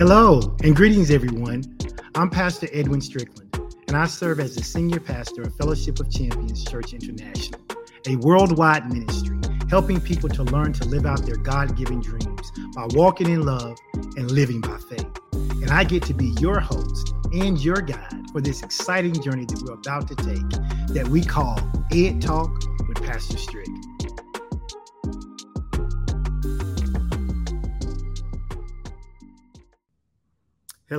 Hello and greetings, everyone. I'm Pastor Edwin Strickland, and I serve as the senior pastor of Fellowship of Champions Church International, a worldwide ministry helping people to learn to live out their God given dreams by walking in love and living by faith. And I get to be your host and your guide for this exciting journey that we're about to take that we call Ed Talk with Pastor Strick.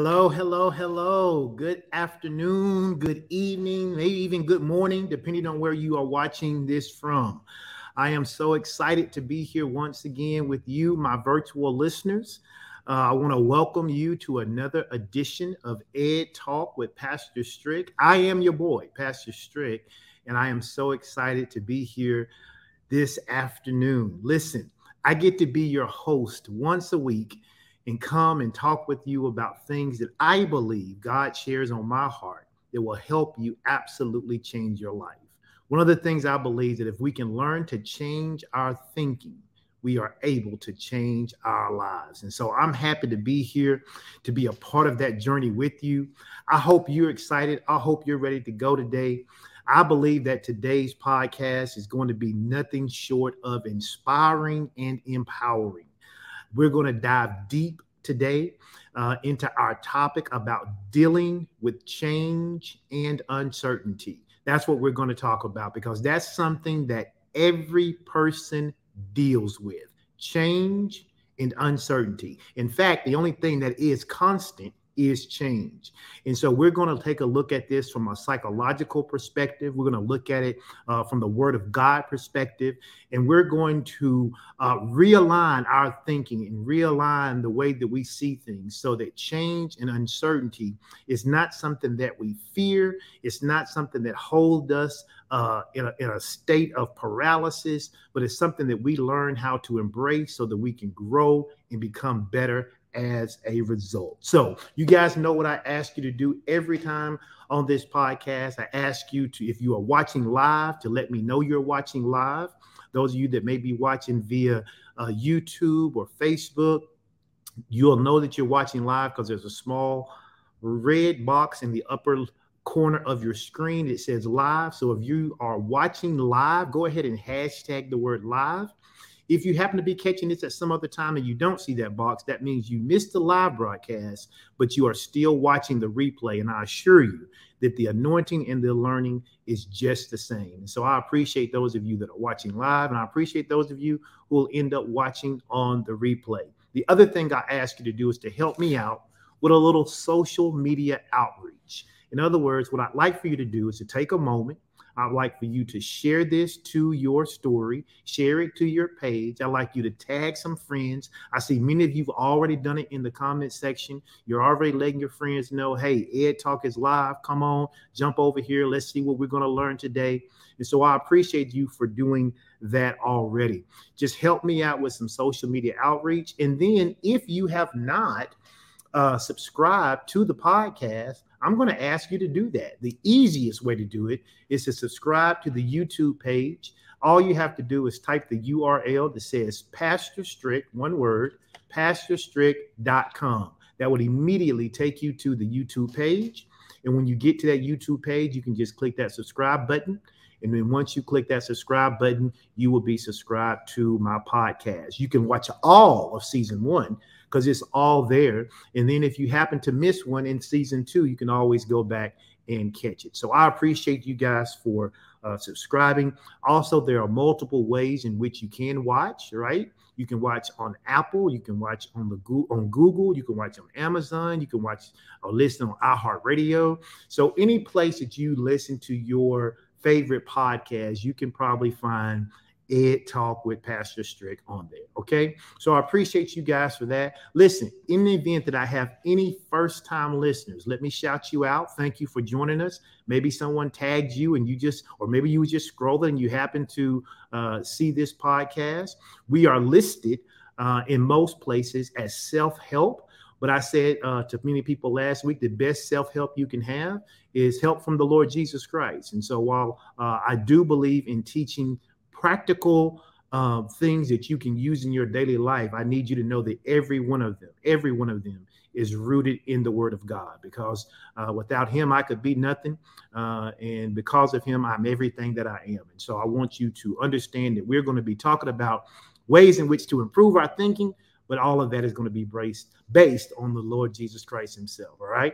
Hello, hello, hello. Good afternoon, good evening, maybe even good morning, depending on where you are watching this from. I am so excited to be here once again with you, my virtual listeners. Uh, I want to welcome you to another edition of Ed Talk with Pastor Strick. I am your boy, Pastor Strick, and I am so excited to be here this afternoon. Listen, I get to be your host once a week and come and talk with you about things that I believe God shares on my heart that will help you absolutely change your life. One of the things I believe that if we can learn to change our thinking, we are able to change our lives. And so I'm happy to be here to be a part of that journey with you. I hope you're excited. I hope you're ready to go today. I believe that today's podcast is going to be nothing short of inspiring and empowering. We're going to dive deep today uh, into our topic about dealing with change and uncertainty. That's what we're going to talk about because that's something that every person deals with change and uncertainty. In fact, the only thing that is constant is change. And so we're going to take a look at this from a psychological perspective. We're going to look at it uh, from the Word of God perspective. And we're going to uh, realign our thinking and realign the way that we see things so that change and uncertainty is not something that we fear, it's not something that holds us. Uh, in, a, in a state of paralysis, but it's something that we learn how to embrace so that we can grow and become better as a result. So, you guys know what I ask you to do every time on this podcast. I ask you to, if you are watching live, to let me know you're watching live. Those of you that may be watching via uh, YouTube or Facebook, you'll know that you're watching live because there's a small red box in the upper corner of your screen that says live. So if you are watching live, go ahead and hashtag the word live. If you happen to be catching this at some other time and you don't see that box, that means you missed the live broadcast, but you are still watching the replay. And I assure you that the anointing and the learning is just the same. So I appreciate those of you that are watching live, and I appreciate those of you who will end up watching on the replay. The other thing I ask you to do is to help me out with a little social media outreach. In other words, what I'd like for you to do is to take a moment I'd like for you to share this to your story, share it to your page. I'd like you to tag some friends. I see many of you have already done it in the comment section. You're already letting your friends know, hey, Ed Talk is live. Come on, jump over here. Let's see what we're going to learn today. And so I appreciate you for doing that already. Just help me out with some social media outreach. And then if you have not uh, subscribed to the podcast, I'm going to ask you to do that. The easiest way to do it is to subscribe to the YouTube page. All you have to do is type the URL that says Pastor Strick, one word, pastorstrick.com. That would immediately take you to the YouTube page. And when you get to that YouTube page, you can just click that subscribe button. And then once you click that subscribe button, you will be subscribed to my podcast. You can watch all of season one because it's all there. And then if you happen to miss one in season two, you can always go back and catch it. So I appreciate you guys for uh, subscribing. Also, there are multiple ways in which you can watch, right? You can watch on Apple, you can watch on the Google, on Google, you can watch on Amazon, you can watch or listen on iHeartRadio. So any place that you listen to your favorite podcast, you can probably find Ed Talk with Pastor Strick on there. Okay. So I appreciate you guys for that. Listen, in the event that I have any first time listeners, let me shout you out. Thank you for joining us. Maybe someone tagged you and you just, or maybe you were just scrolling and you happen to uh, see this podcast. We are listed uh, in most places as self help. But I said uh, to many people last week, the best self help you can have is help from the Lord Jesus Christ. And so while uh, I do believe in teaching practical uh, things that you can use in your daily life, I need you to know that every one of them, every one of them is rooted in the Word of God. Because uh, without Him, I could be nothing, uh, and because of Him, I'm everything that I am. And so I want you to understand that we're going to be talking about ways in which to improve our thinking, but all of that is going to be based based on the Lord Jesus Christ Himself. All right.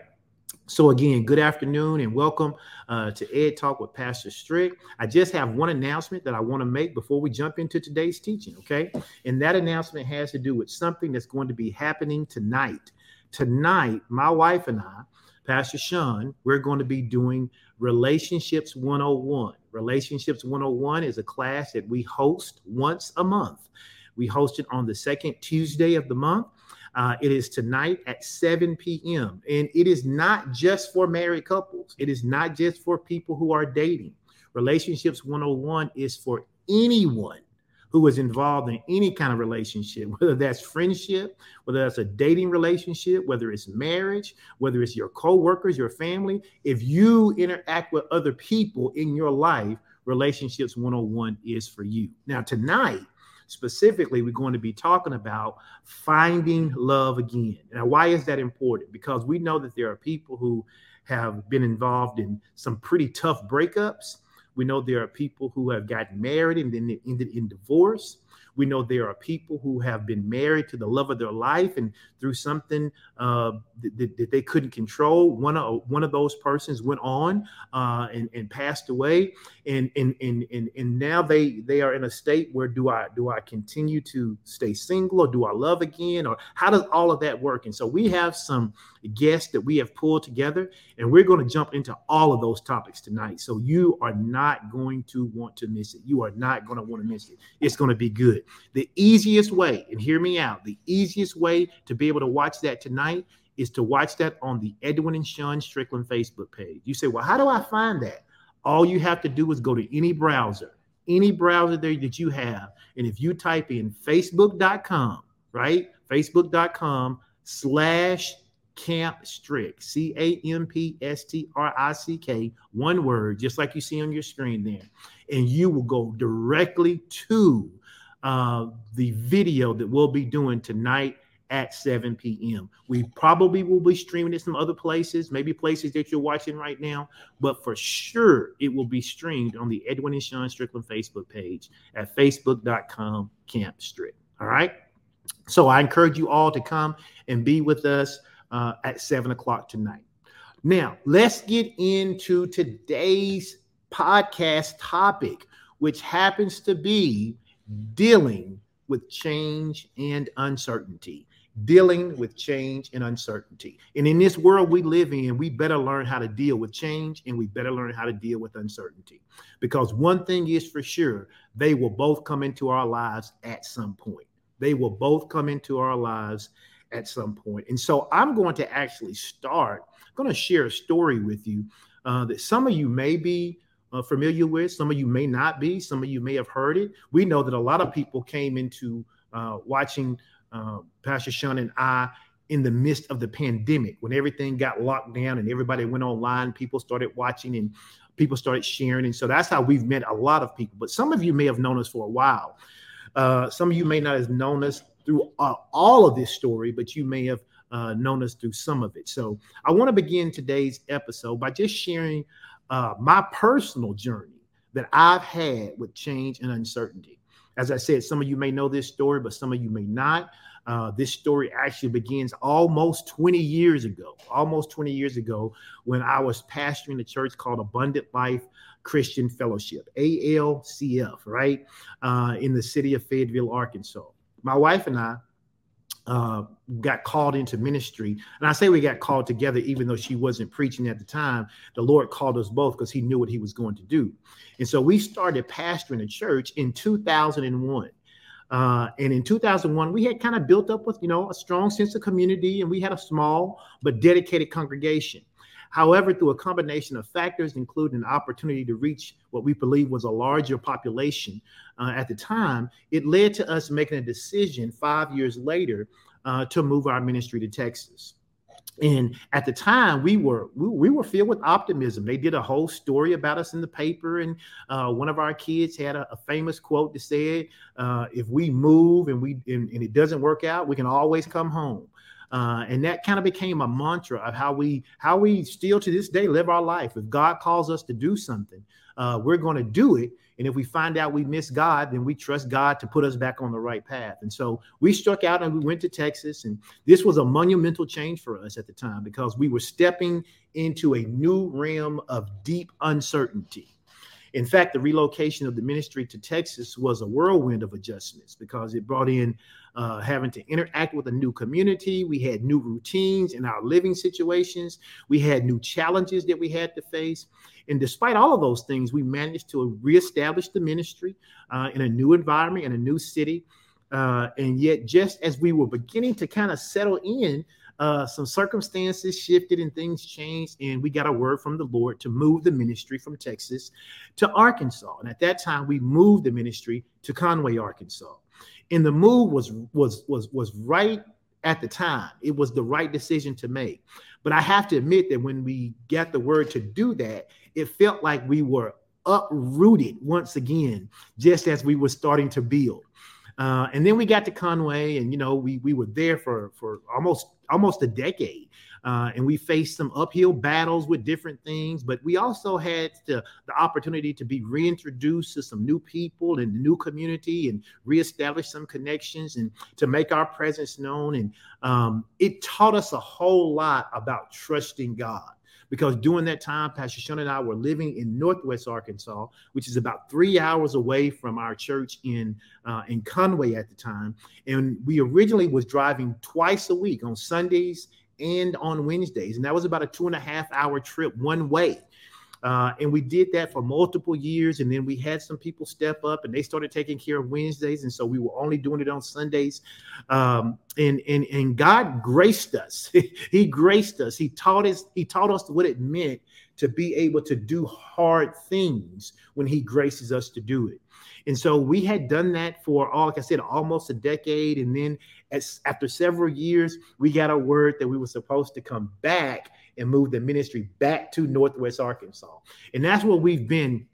So again, good afternoon and welcome uh, to Ed Talk with Pastor Strick. I just have one announcement that I want to make before we jump into today's teaching. Okay, and that announcement has to do with something that's going to be happening tonight. Tonight, my wife and I, Pastor Sean, we're going to be doing Relationships 101. Relationships 101 is a class that we host once a month. We host it on the second Tuesday of the month. Uh, it is tonight at 7 p.m. And it is not just for married couples, it is not just for people who are dating. Relationships 101 is for anyone who is involved in any kind of relationship, whether that's friendship, whether that's a dating relationship, whether it's marriage, whether it's your co-workers, your family. If you interact with other people in your life, relationships 101 is for you. Now, tonight, specifically, we're going to be talking about finding love again. Now, why is that important? Because we know that there are people who have been involved in some pretty tough breakups. We know there are people who have gotten married and then it ended in divorce. We know there are people who have been married to the love of their life, and through something uh, that, that, they couldn't control, one of one of those persons went on uh, and, and passed away, and, and and and and now they they are in a state where do I do I continue to stay single or do I love again or how does all of that work? And so we have some guests that we have pulled together, and we're going to jump into all of those topics tonight. So you are not going to want to miss it. You are not going to want to miss it. It's going to be good. The easiest way, and hear me out, the easiest way to be able to watch that tonight is to watch that on the Edwin and Sean Strickland Facebook page. You say, well, how do I find that? All you have to do is go to any browser, any browser there that you have. And if you type in facebook.com, right? Facebook.com slash Camp Strick, C A M P S T R I C K, one word, just like you see on your screen there. And you will go directly to uh, the video that we'll be doing tonight at 7 p.m. We probably will be streaming it some other places, maybe places that you're watching right now, but for sure it will be streamed on the Edwin and Sean Strickland Facebook page at facebook.com Camp Strick. All right. So I encourage you all to come and be with us uh, at seven o'clock tonight. Now, let's get into today's podcast topic, which happens to be dealing with change and uncertainty. Dealing with change and uncertainty. And in this world we live in, we better learn how to deal with change and we better learn how to deal with uncertainty. Because one thing is for sure, they will both come into our lives at some point. They will both come into our lives at some point. And so I'm going to actually start, I'm going to share a story with you uh, that some of you may be uh, familiar with, some of you may not be, some of you may have heard it. We know that a lot of people came into uh, watching uh, Pastor Sean and I in the midst of the pandemic when everything got locked down and everybody went online, people started watching and people started sharing. And so that's how we've met a lot of people. But some of you may have known us for a while. Uh, some of you may not have known us through uh, all of this story, but you may have uh, known us through some of it. So I want to begin today's episode by just sharing uh, my personal journey that I've had with change and uncertainty. As I said, some of you may know this story, but some of you may not. Uh, this story actually begins almost 20 years ago, almost 20 years ago, when I was pastoring a church called Abundant Life Christian Fellowship, ALCF, right, uh, in the city of Fayetteville, Arkansas my wife and I uh, got called into ministry. And I say we got called together, even though she wasn't preaching at the time. The Lord called us both because He knew what He was going to do. And so we started pastoring a church in 2001. Uh, and in 2001, we had kind of built up with, you know, a strong sense of community, and we had a small but dedicated congregation. However, through a combination of factors, including an opportunity to reach what we believe was a larger population uh, at the time, it led to us making a decision five years later uh, to move our ministry to Texas. and at the time we were we, we, were filled with optimism they did a whole story about us in the paper and uh, one of our kids had a, a famous quote that said uh, if we move and we and, and, it doesn't work out we can always come home uh, and that kind of became a mantra of how we how we still to this day live our life if god calls us to do something uh, we're going to do it and if we find out we miss God, then we trust God to put us back on the right path. And so we struck out and we went to Texas. And this was a monumental change for us at the time because we were stepping into a new realm of deep uncertainty. In fact, the relocation of the ministry to Texas was a whirlwind of adjustments because it brought in uh, having to interact with a new community. We had new routines in our living situations. We had new challenges that we had to face. And despite all of those things, we managed to reestablish the ministry uh, in a new environment, in a new city. Uh, and yet, just as we were beginning to kind of settle in, uh, some circumstances shifted and things changed, and we got a word from the Lord to move the ministry from Texas to Arkansas. And at that time, we moved the ministry to Conway, Arkansas. And the move was was was was right at the time. It was the right decision to make. But I have to admit that when we got the word to do that, it felt like we were uprooted once again, just as we were starting to build. Uh, and then we got to Conway, and you know, we we were there for for almost almost a decade, uh, and we faced some uphill battles with different things. But we also had the, the opportunity to be reintroduced to some new people and new community, and reestablish some connections, and to make our presence known. And um, it taught us a whole lot about trusting God because during that time, Pastor Sean and I were living in Northwest Arkansas, which is about three hours away from our church in uh, in Conway at the time. And we originally was driving twice a week on Sundays and on Wednesdays, and that was about a two and a half hour trip one way. Uh, and we did that for multiple years. And then we had some people step up and they started taking care of Wednesdays. And so we were only doing it on Sundays. Um, and, and, and God graced us. he graced us. He taught us, he taught us what it meant to be able to do hard things when he graces us to do it. And so we had done that for, all, like I said, almost a decade. And then as, after several years, we got a word that we were supposed to come back and move the ministry back to Northwest Arkansas. And that's where we've been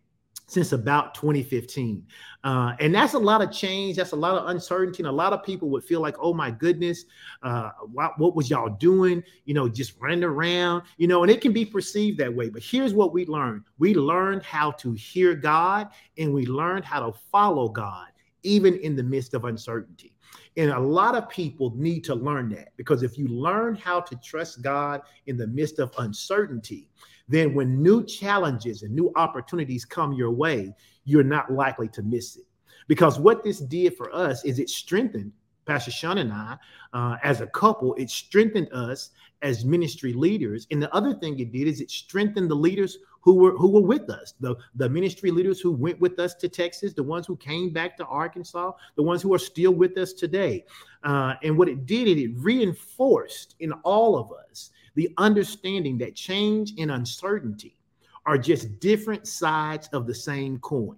since about 2015. Uh, and that's a lot of change. That's a lot of uncertainty. And a lot of people would feel like, oh my goodness, uh, what, what was y'all doing? You know, just running around, you know, and it can be perceived that way. But here's what we learned we learned how to hear God and we learned how to follow God, even in the midst of uncertainty. And a lot of people need to learn that because if you learn how to trust God in the midst of uncertainty, then when new challenges and new opportunities come your way, you're not likely to miss it. Because what this did for us is it strengthened Pastor Sean and I uh, as a couple, it strengthened us as ministry leaders. And the other thing it did is it strengthened the leaders who were who were with us, the, the ministry leaders who went with us to Texas, the ones who came back to Arkansas, the ones who are still with us today. Uh, and what it did, it, it reinforced in all of us the understanding that change and uncertainty are just different sides of the same coin.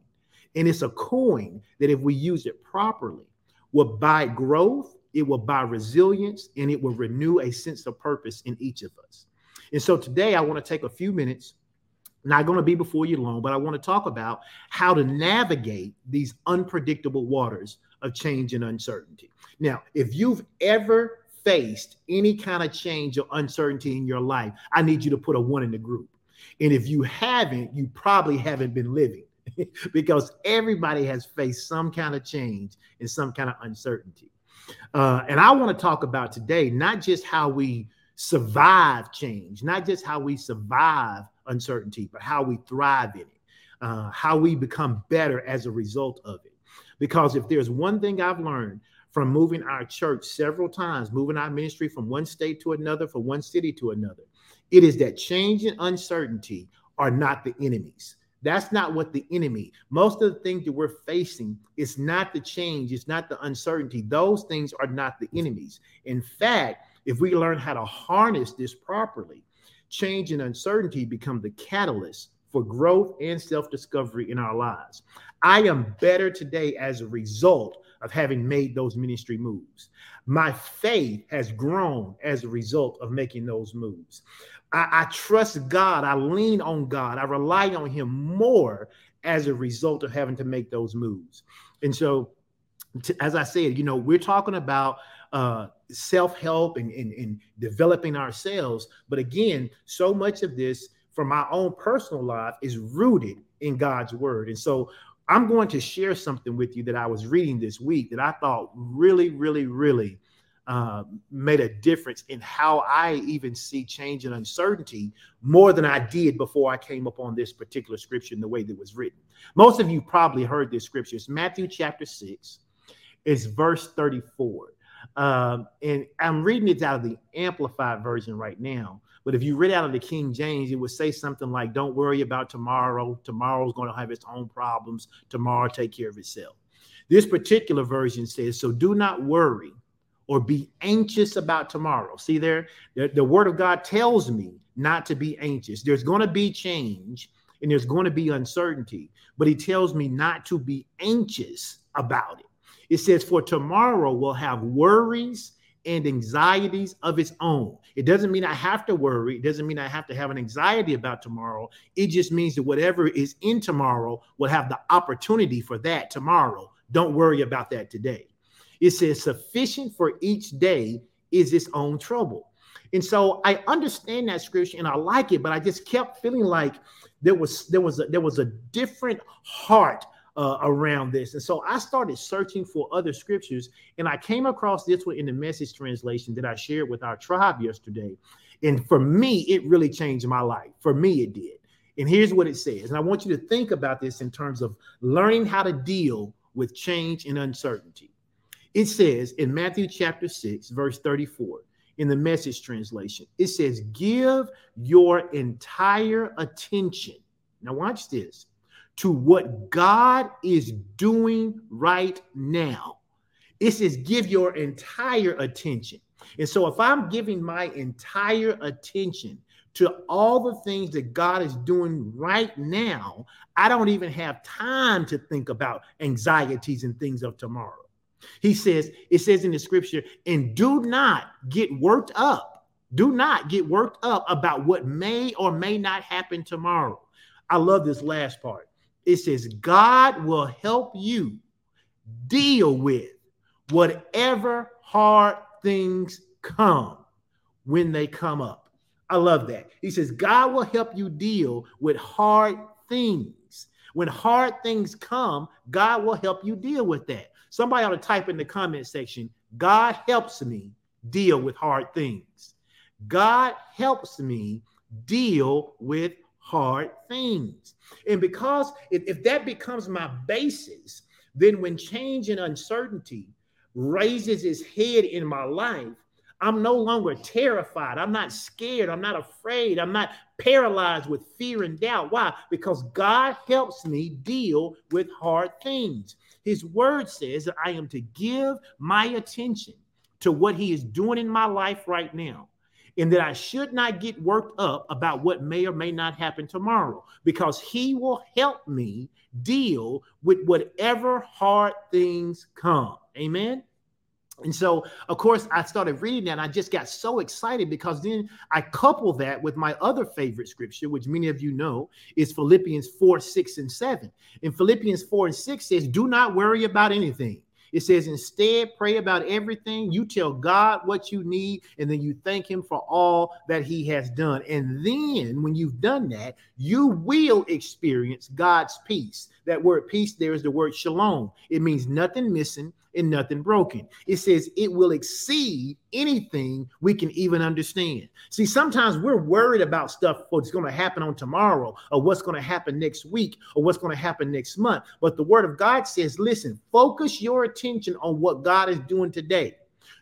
And it's a coin that if we use it properly, will buy growth it will buy resilience and it will renew a sense of purpose in each of us. And so today I want to take a few minutes, not going to be before you long, but I want to talk about how to navigate these unpredictable waters of change and uncertainty. Now, if you've ever faced any kind of change or uncertainty in your life, I need you to put a one in the group. And if you haven't, you probably haven't been living because everybody has faced some kind of change and some kind of uncertainty. Uh, and I want to talk about today not just how we survive change, not just how we survive uncertainty, but how we thrive in it, uh, how we become better as a result of it. Because if there's one thing I've learned from moving our church several times, moving our ministry from one state to another, from one city to another, it is that change and uncertainty are not the enemies. That's not what the enemy, most of the things that we're facing, it's not the change, it's not the uncertainty. Those things are not the enemies. In fact, if we learn how to harness this properly, change and uncertainty become the catalyst for growth and self discovery in our lives. I am better today as a result of having made those ministry moves. My faith has grown as a result of making those moves. I, I trust God. I lean on God. I rely on Him more as a result of having to make those moves. And so, to, as I said, you know, we're talking about uh, self help and, and, and developing ourselves. But again, so much of this from my own personal life is rooted in God's word. And so, I'm going to share something with you that I was reading this week that I thought really, really, really uh, made a difference in how I even see change and uncertainty more than I did before I came upon this particular scripture in the way that was written. Most of you probably heard this scripture. It's Matthew chapter 6, it's verse 34. Um, and I'm reading it out of the amplified version right now. But if you read out of the King James, it would say something like, Don't worry about tomorrow. Tomorrow's going to have its own problems. Tomorrow take care of itself. This particular version says, So do not worry or be anxious about tomorrow. See there, the, the word of God tells me not to be anxious. There's going to be change and there's going to be uncertainty, but he tells me not to be anxious about it. It says, For tomorrow will have worries and anxieties of its own. It doesn't mean I have to worry. It doesn't mean I have to have an anxiety about tomorrow. It just means that whatever is in tomorrow will have the opportunity for that tomorrow. Don't worry about that today. It says, sufficient for each day is its own trouble. And so I understand that scripture and I like it, but I just kept feeling like there was there was a, there was a different heart uh, around this. And so I started searching for other scriptures, and I came across this one in the message translation that I shared with our tribe yesterday. And for me, it really changed my life. For me, it did. And here's what it says. And I want you to think about this in terms of learning how to deal with change and uncertainty. It says in Matthew chapter 6, verse 34, in the message translation, it says, Give your entire attention. Now, watch this to what God is doing right now. It says, Give your entire attention. And so, if I'm giving my entire attention to all the things that God is doing right now, I don't even have time to think about anxieties and things of tomorrow. He says, it says in the scripture, and do not get worked up. Do not get worked up about what may or may not happen tomorrow. I love this last part. It says, God will help you deal with whatever hard things come when they come up. I love that. He says, God will help you deal with hard things. When hard things come, God will help you deal with that. Somebody ought to type in the comment section God helps me deal with hard things. God helps me deal with hard things. And because if, if that becomes my basis, then when change and uncertainty raises its head in my life, I'm no longer terrified. I'm not scared. I'm not afraid. I'm not paralyzed with fear and doubt. Why? Because God helps me deal with hard things. His word says that I am to give my attention to what he is doing in my life right now. And that I should not get worked up about what may or may not happen tomorrow because he will help me deal with whatever hard things come. Amen. And so, of course, I started reading that and I just got so excited because then I couple that with my other favorite scripture, which many of you know is Philippians 4, 6, and 7. And Philippians 4 and 6 says, Do not worry about anything. It says, instead, pray about everything. You tell God what you need, and then you thank Him for all that He has done. And then, when you've done that, you will experience God's peace. That word peace there is the word shalom. It means nothing missing, and nothing broken. It says it will exceed anything we can even understand. See, sometimes we're worried about stuff what's going to happen on tomorrow or what's going to happen next week or what's going to happen next month. But the word of God says, listen, focus your attention on what God is doing today.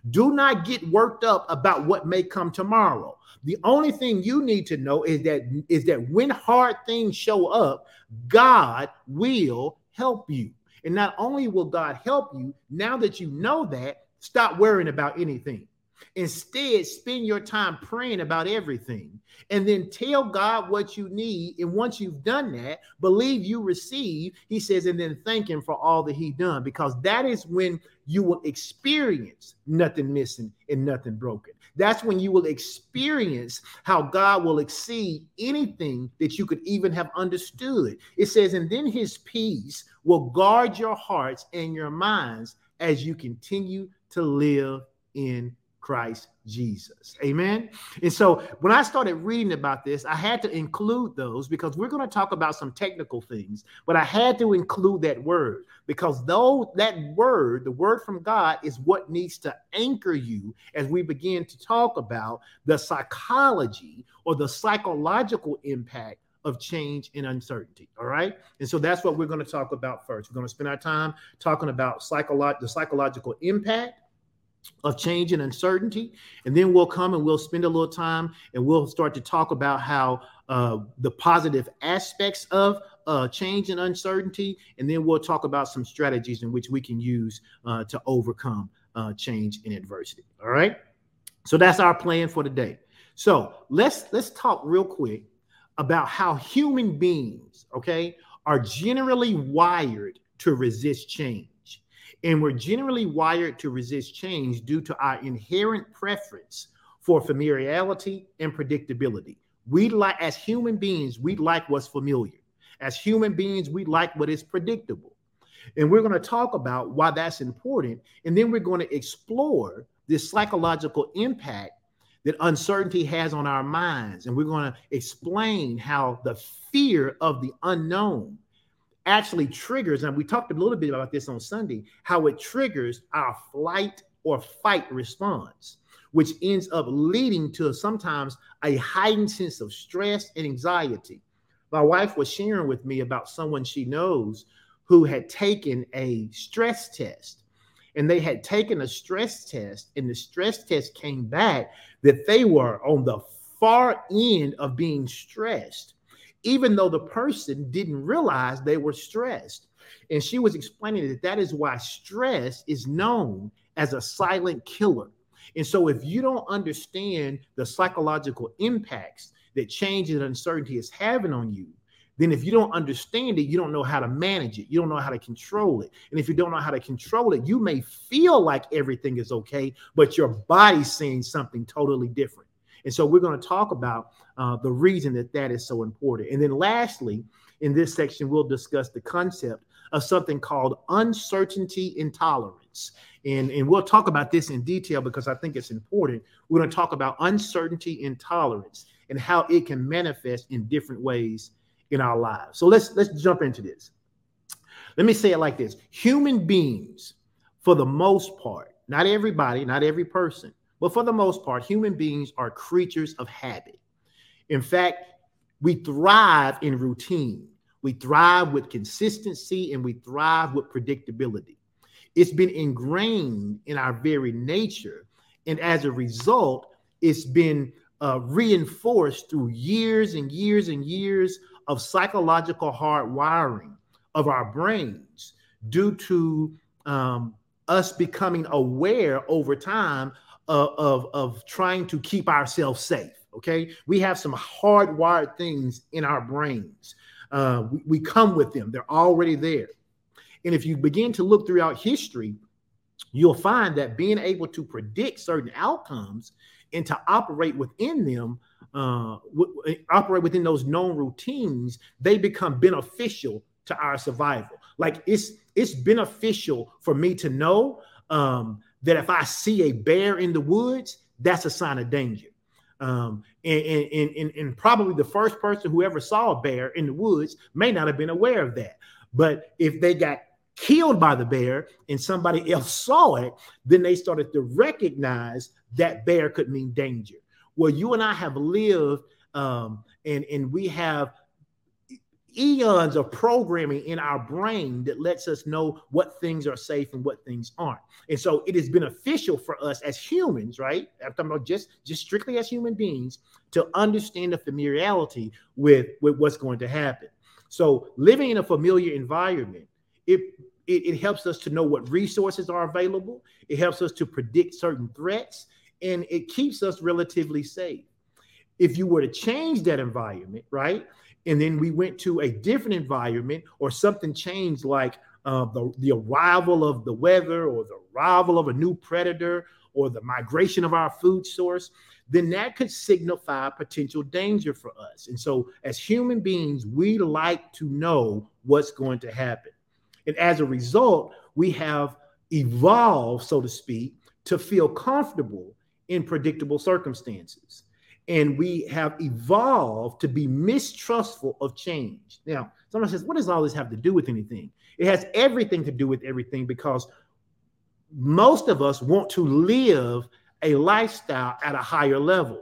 Do not get worked up about what may come tomorrow. The only thing you need to know is that is that when hard things show up, God will help you. And not only will God help you, now that you know that, stop worrying about anything. Instead, spend your time praying about everything and then tell God what you need. And once you've done that, believe you receive, he says, and then thank him for all that he done, because that is when you will experience nothing missing and nothing broken. That's when you will experience how God will exceed anything that you could even have understood. It says, and then his peace will guard your hearts and your minds as you continue to live in Christ Jesus. Amen. And so when I started reading about this, I had to include those because we're going to talk about some technical things, but I had to include that word because though that word, the word from God, is what needs to anchor you as we begin to talk about the psychology or the psychological impact of change and uncertainty. All right. And so that's what we're going to talk about first. We're going to spend our time talking about psycholo- the psychological impact of change and uncertainty. And then we'll come and we'll spend a little time and we'll start to talk about how uh, the positive aspects of uh, change and uncertainty. And then we'll talk about some strategies in which we can use uh, to overcome uh, change and adversity. All right. So that's our plan for today. So let's let's talk real quick about how human beings, okay, are generally wired to resist change. And we're generally wired to resist change due to our inherent preference for familiarity and predictability. We like, as human beings, we like what's familiar. As human beings, we like what is predictable. And we're going to talk about why that's important. And then we're going to explore this psychological impact that uncertainty has on our minds. And we're going to explain how the fear of the unknown actually triggers, and we talked a little bit about this on Sunday, how it triggers our flight or fight response, which ends up leading to sometimes a heightened sense of stress and anxiety. My wife was sharing with me about someone she knows who had taken a stress test. And they had taken a stress test, and the stress test came back that they were on the far end of being stressed even though the person didn't realize they were stressed. And she was explaining that that is why stress is known as a silent killer. And so, if you don't understand the psychological impacts that change and uncertainty is having on you, then if you don't understand it, you don't know how to manage it. You don't know how to control it. And if you don't know how to control it, you may feel like everything is okay, but your body's seeing something totally different. And so we're going to talk about uh, the reason that that is so important. And then lastly, in this section, we'll discuss the concept of something called uncertainty intolerance. And, and we'll talk about this in detail because I think it's important. We're going to talk about uncertainty intolerance and how it can manifest in different ways in our lives. So let's let's jump into this. Let me say it like this. Human beings, for the most part, not everybody, not every person, but for the most part, human beings are creatures of habit. In fact, we thrive in routine, we thrive with consistency, and we thrive with predictability. It's been ingrained in our very nature. And as a result, it's been uh, reinforced through years and years and years of psychological hardwiring of our brains due to um, us becoming aware over time of, of, of trying to keep ourselves safe. Okay. We have some hardwired things in our brains. Uh, we, we come with them, they're already there. And if you begin to look throughout history, you'll find that being able to predict certain outcomes and to operate within them, uh, w- operate within those known routines, they become beneficial to our survival. Like it's it's beneficial for me to know um, that if I see a bear in the woods, that's a sign of danger. Um, and, and, and, and probably the first person who ever saw a bear in the woods may not have been aware of that. But if they got killed by the bear and somebody else saw it, then they started to recognize that bear could mean danger. Well, you and I have lived um, and, and we have eons of programming in our brain that lets us know what things are safe and what things aren't. And so it is beneficial for us as humans, right? I'm talking about just, just strictly as human beings to understand the familiarity with, with what's going to happen. So living in a familiar environment, it, it, it helps us to know what resources are available. It helps us to predict certain threats and it keeps us relatively safe. If you were to change that environment, right? And then we went to a different environment or something changed like uh, the, the arrival of the weather or the arrival of a new predator or the migration of our food source, then that could signify potential danger for us. And so, as human beings, we like to know what's going to happen. And as a result, we have evolved, so to speak, to feel comfortable in predictable circumstances. And we have evolved to be mistrustful of change. Now, someone says, What does all this have to do with anything? It has everything to do with everything because most of us want to live a lifestyle at a higher level.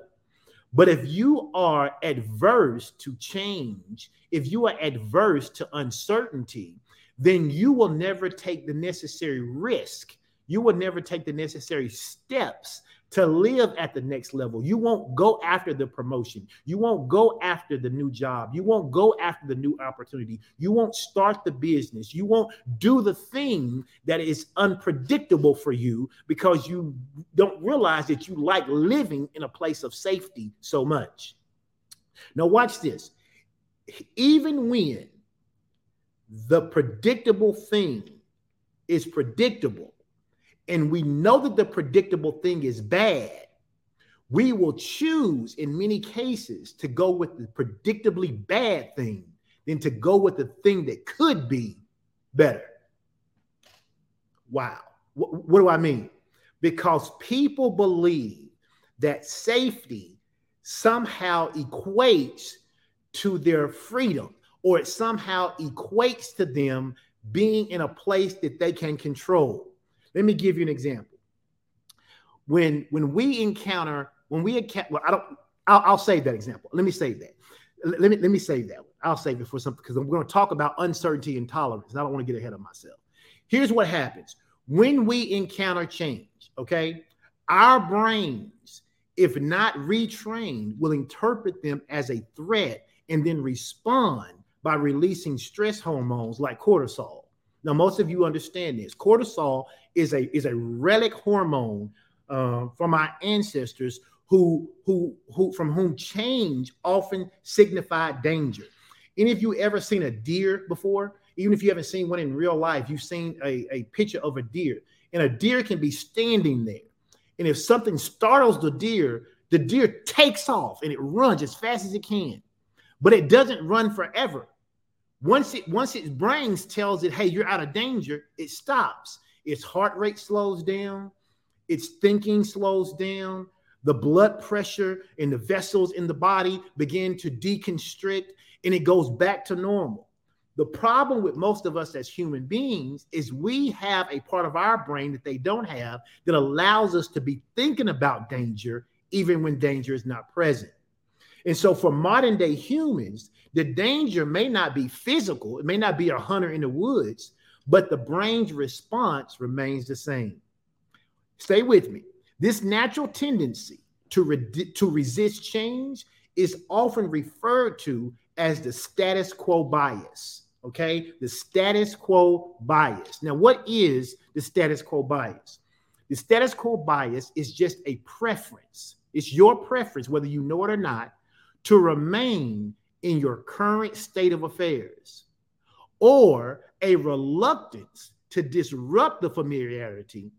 But if you are adverse to change, if you are adverse to uncertainty, then you will never take the necessary risk. You will never take the necessary steps to live at the next level. You won't go after the promotion. You won't go after the new job. You won't go after the new opportunity. You won't start the business. You won't do the thing that is unpredictable for you because you don't realize that you like living in a place of safety so much. Now, watch this. Even when the predictable thing is predictable, and we know that the predictable thing is bad, we will choose in many cases to go with the predictably bad thing than to go with the thing that could be better. Wow. What, what do I mean? Because people believe that safety somehow equates to their freedom or it somehow equates to them being in a place that they can control. Let me give you an example. When when we encounter when we encounter, well, I don't. I'll, I'll save that example. Let me save that. Let me let me save that. One. I'll save it for something because I'm going to talk about uncertainty intolerance. I don't want to get ahead of myself. Here's what happens when we encounter change. Okay, our brains, if not retrained, will interpret them as a threat and then respond by releasing stress hormones like cortisol. Now, most of you understand this. Cortisol is a is a relic hormone uh, from our ancestors who who who from whom change often signified danger. Any of you ever seen a deer before? Even if you haven't seen one in real life, you've seen a, a picture of a deer, and a deer can be standing there. And if something startles the deer, the deer takes off and it runs as fast as it can, but it doesn't run forever. Once it once its brains tells it, hey, you're out of danger, it stops. Its heart rate slows down, its thinking slows down, the blood pressure in the vessels in the body begin to deconstrict, and it goes back to normal. The problem with most of us as human beings is we have a part of our brain that they don't have that allows us to be thinking about danger even when danger is not present. And so, for modern day humans, the danger may not be physical, it may not be a hunter in the woods, but the brain's response remains the same. Stay with me. This natural tendency to, re- to resist change is often referred to as the status quo bias. Okay, the status quo bias. Now, what is the status quo bias? The status quo bias is just a preference. It's your preference, whether you know it or not, to remain in your current state of affairs or a reluctance to disrupt the familiarity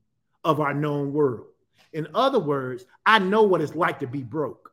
of our known world. In other words, I know what it's like to be broke.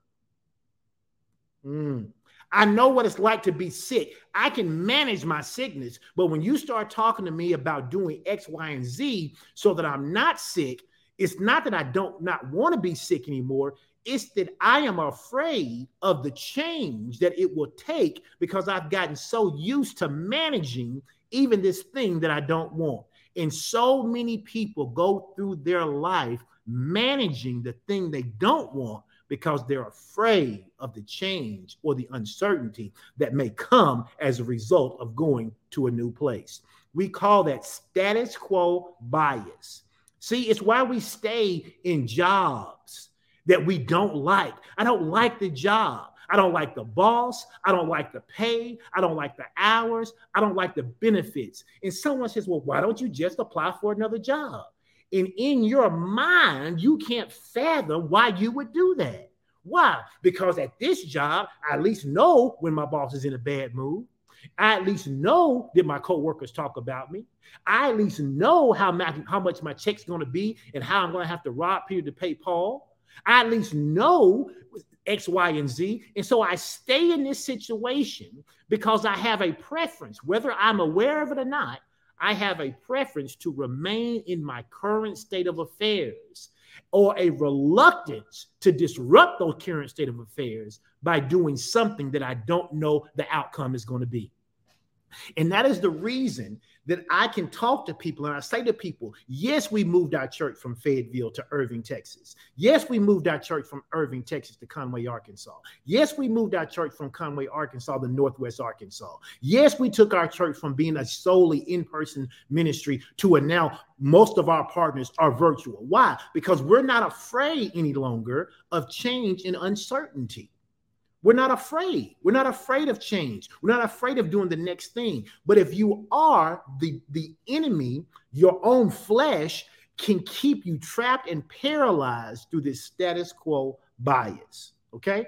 Mm. I know what it's like to be sick. I can manage my sickness, but when you start talking to me about doing X, Y, and Z so that I'm not sick, it's not that I don't not want to be sick anymore. It's that I am afraid of the change that it will take because I've gotten so used to managing even this thing that I don't want. And so many people go through their life managing the thing they don't want because they're afraid of the change or the uncertainty that may come as a result of going to a new place. We call that status quo bias. See, it's why we stay in jobs that we don't like. I don't like the job. I don't like the boss. I don't like the pay. I don't like the hours. I don't like the benefits. And someone says, well, why don't you just apply for another job? And in your mind, you can't fathom why you would do that. Why? Because at this job, I at least know when my boss is in a bad mood. I at least know that my coworkers talk about me. I at least know how, my, how much my check's going to be and how I'm going to have to rob Peter to pay Paul. I at least know X, Y, and Z. And so I stay in this situation because I have a preference, whether I'm aware of it or not. I have a preference to remain in my current state of affairs or a reluctance to disrupt those current state of affairs by doing something that I don't know the outcome is going to be. And that is the reason that I can talk to people and I say to people, yes, we moved our church from Fayetteville to Irving, Texas. Yes, we moved our church from Irving, Texas to Conway, Arkansas. Yes, we moved our church from Conway, Arkansas to Northwest Arkansas. Yes, we took our church from being a solely in person ministry to a now most of our partners are virtual. Why? Because we're not afraid any longer of change and uncertainty. We're not afraid. We're not afraid of change. We're not afraid of doing the next thing. But if you are the, the enemy, your own flesh can keep you trapped and paralyzed through this status quo bias. Okay.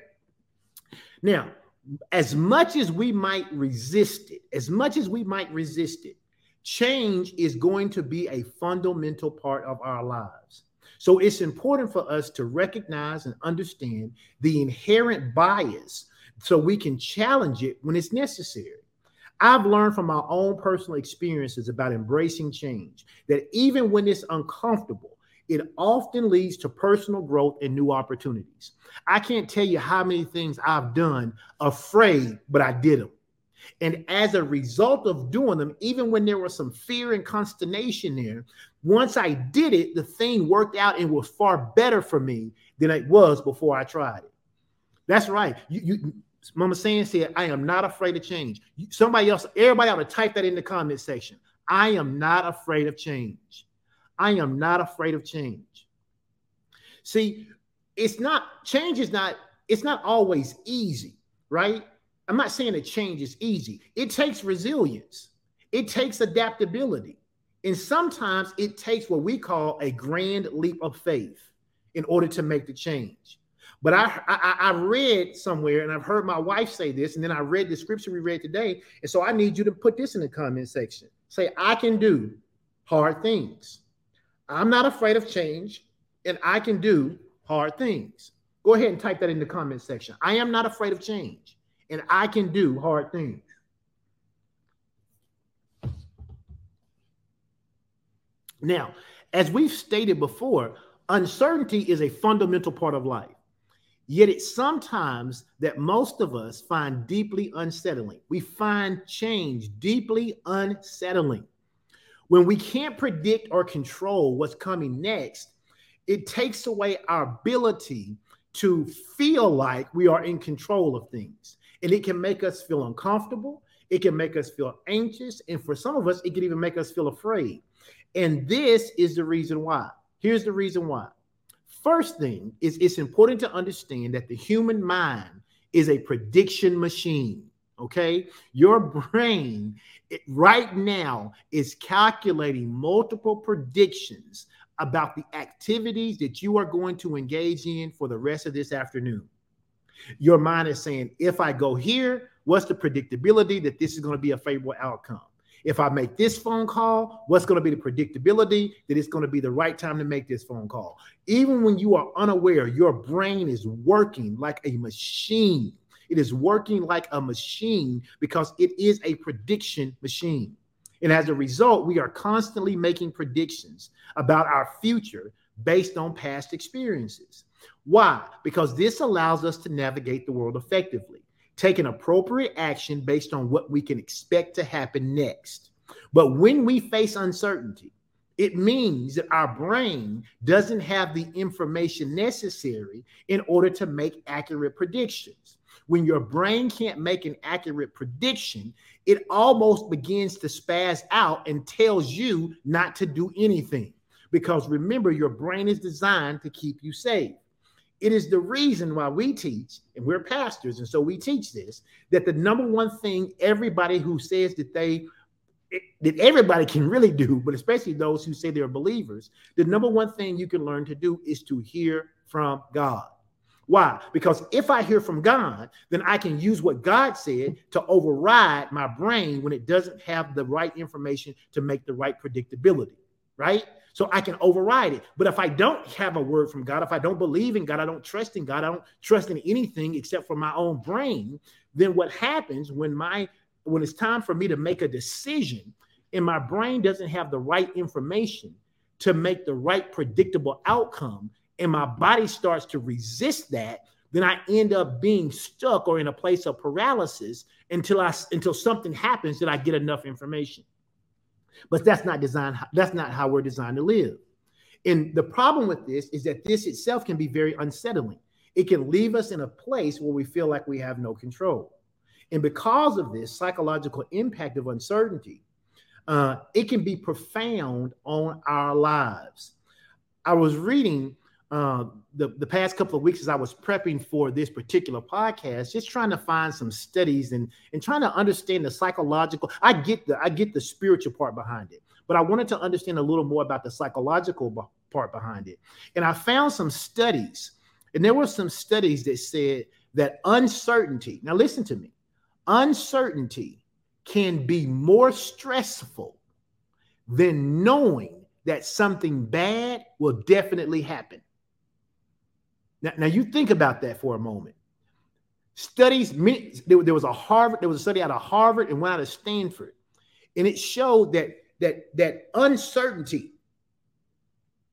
Now, as much as we might resist it, as much as we might resist it, change is going to be a fundamental part of our lives. So it's important for us to recognize and understand the inherent bias so we can challenge it when it's necessary. I've learned from my own personal experiences about embracing change that even when it's uncomfortable, it often leads to personal growth and new opportunities. I can't tell you how many things I've done afraid, but I did them. And as a result of doing them, even when there was some fear and consternation there, once I did it, the thing worked out and was far better for me than it was before I tried it. That's right. You, you Mama Sand said, I am not afraid of change. Somebody else, everybody ought to type that in the comment section. I am not afraid of change. I am not afraid of change. See, it's not change is not it's not always easy, right? I'm not saying that change is easy. It takes resilience. It takes adaptability. And sometimes it takes what we call a grand leap of faith in order to make the change. But I, I, I read somewhere, and I've heard my wife say this, and then I read the scripture we read today. And so I need you to put this in the comment section. Say, I can do hard things. I'm not afraid of change, and I can do hard things. Go ahead and type that in the comment section. I am not afraid of change, and I can do hard things. Now, as we've stated before, uncertainty is a fundamental part of life. Yet it's sometimes that most of us find deeply unsettling. We find change deeply unsettling. When we can't predict or control what's coming next, it takes away our ability to feel like we are in control of things. And it can make us feel uncomfortable. It can make us feel anxious. And for some of us, it can even make us feel afraid. And this is the reason why. Here's the reason why. First thing is it's important to understand that the human mind is a prediction machine. Okay. Your brain it, right now is calculating multiple predictions about the activities that you are going to engage in for the rest of this afternoon. Your mind is saying, if I go here, what's the predictability that this is going to be a favorable outcome? If I make this phone call, what's going to be the predictability that it's going to be the right time to make this phone call? Even when you are unaware, your brain is working like a machine. It is working like a machine because it is a prediction machine. And as a result, we are constantly making predictions about our future based on past experiences. Why? Because this allows us to navigate the world effectively taking appropriate action based on what we can expect to happen next. But when we face uncertainty, it means that our brain doesn't have the information necessary in order to make accurate predictions. When your brain can't make an accurate prediction, it almost begins to spaz out and tells you not to do anything. Because remember, your brain is designed to keep you safe. It is the reason why we teach, and we're pastors, and so we teach this that the number one thing everybody who says that they that everybody can really do, but especially those who say they're believers, the number one thing you can learn to do is to hear from God. Why? Because if I hear from God, then I can use what God said to override my brain when it doesn't have the right information to make the right predictability, right? So I can override it. But if I don't have a word from God, if I don't believe in God, I don't trust in God, I don't trust in anything except for my own brain, then what happens when my when it's time for me to make a decision and my brain doesn't have the right information to make the right predictable outcome and my body starts to resist that then i end up being stuck or in a place of paralysis until i until something happens that i get enough information but that's not designed that's not how we're designed to live. And the problem with this is that this itself can be very unsettling. It can leave us in a place where we feel like we have no control. And because of this psychological impact of uncertainty uh, it can be profound on our lives. I was reading uh, the, the past couple of weeks as I was prepping for this particular podcast, just trying to find some studies and, and trying to understand the psychological. I get the I get the spiritual part behind it, but I wanted to understand a little more about the psychological part behind it. And I found some studies, and there were some studies that said that uncertainty. Now listen to me, uncertainty can be more stressful than knowing that something bad will definitely happen. Now, now you think about that for a moment. Studies, there, there was a Harvard, there was a study out of Harvard and one out of Stanford, and it showed that that that uncertainty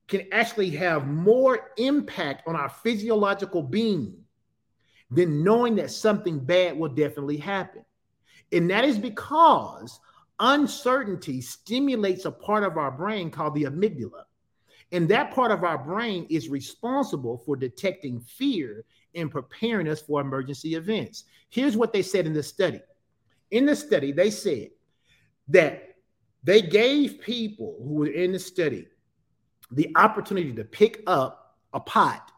can actually have more impact on our physiological being than knowing that something bad will definitely happen. And that is because uncertainty stimulates a part of our brain called the amygdala. And that part of our brain is responsible for detecting fear and preparing us for emergency events. Here's what they said in the study. In the study, they said that they gave people who were in the study the opportunity to pick up a pot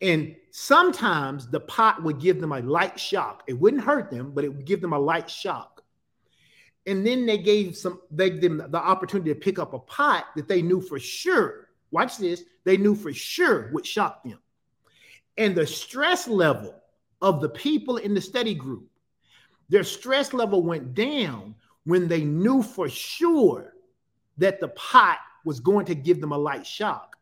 and sometimes the pot would give them a light shock. It wouldn't hurt them, but it would give them a light shock. And then they gave some, they gave them the opportunity to pick up a pot that they knew for sure. Watch this, they knew for sure would shock them. And the stress level of the people in the study group, their stress level went down when they knew for sure that the pot was going to give them a light shock,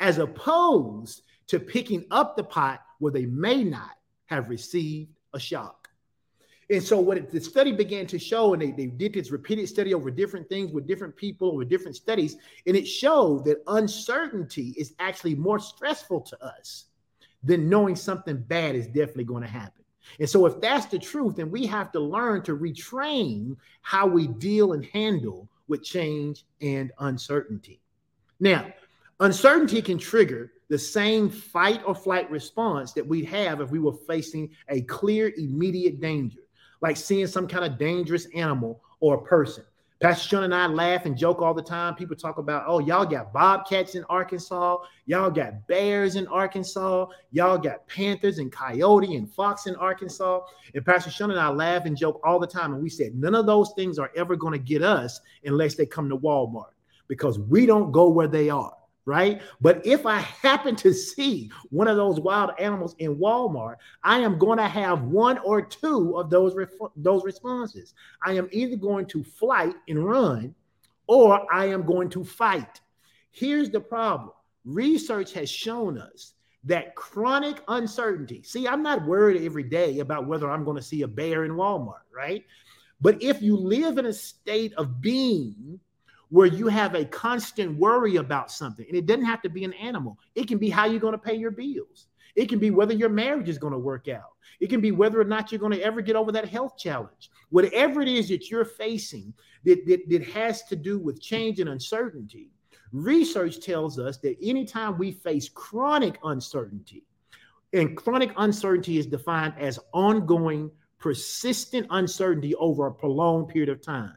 as opposed to picking up the pot where they may not have received a shock. And so, what the study began to show, and they, they did this repeated study over different things with different people, over different studies, and it showed that uncertainty is actually more stressful to us than knowing something bad is definitely going to happen. And so, if that's the truth, then we have to learn to retrain how we deal and handle with change and uncertainty. Now, uncertainty can trigger the same fight or flight response that we'd have if we were facing a clear, immediate danger, like seeing some kind of dangerous animal or a person. Pastor Sean and I laugh and joke all the time. People talk about, oh, y'all got bobcats in Arkansas. Y'all got bears in Arkansas. Y'all got panthers and coyote and fox in Arkansas. And Pastor Sean and I laugh and joke all the time. And we said, none of those things are ever going to get us unless they come to Walmart because we don't go where they are right? But if I happen to see one of those wild animals in Walmart, I am going to have one or two of those those responses. I am either going to flight and run or I am going to fight. Here's the problem. Research has shown us that chronic uncertainty. See, I'm not worried every day about whether I'm going to see a bear in Walmart, right? But if you live in a state of being where you have a constant worry about something. And it doesn't have to be an animal, it can be how you're going to pay your bills. It can be whether your marriage is going to work out. It can be whether or not you're going to ever get over that health challenge. Whatever it is that you're facing that, that, that has to do with change and uncertainty, research tells us that anytime we face chronic uncertainty, and chronic uncertainty is defined as ongoing, persistent uncertainty over a prolonged period of time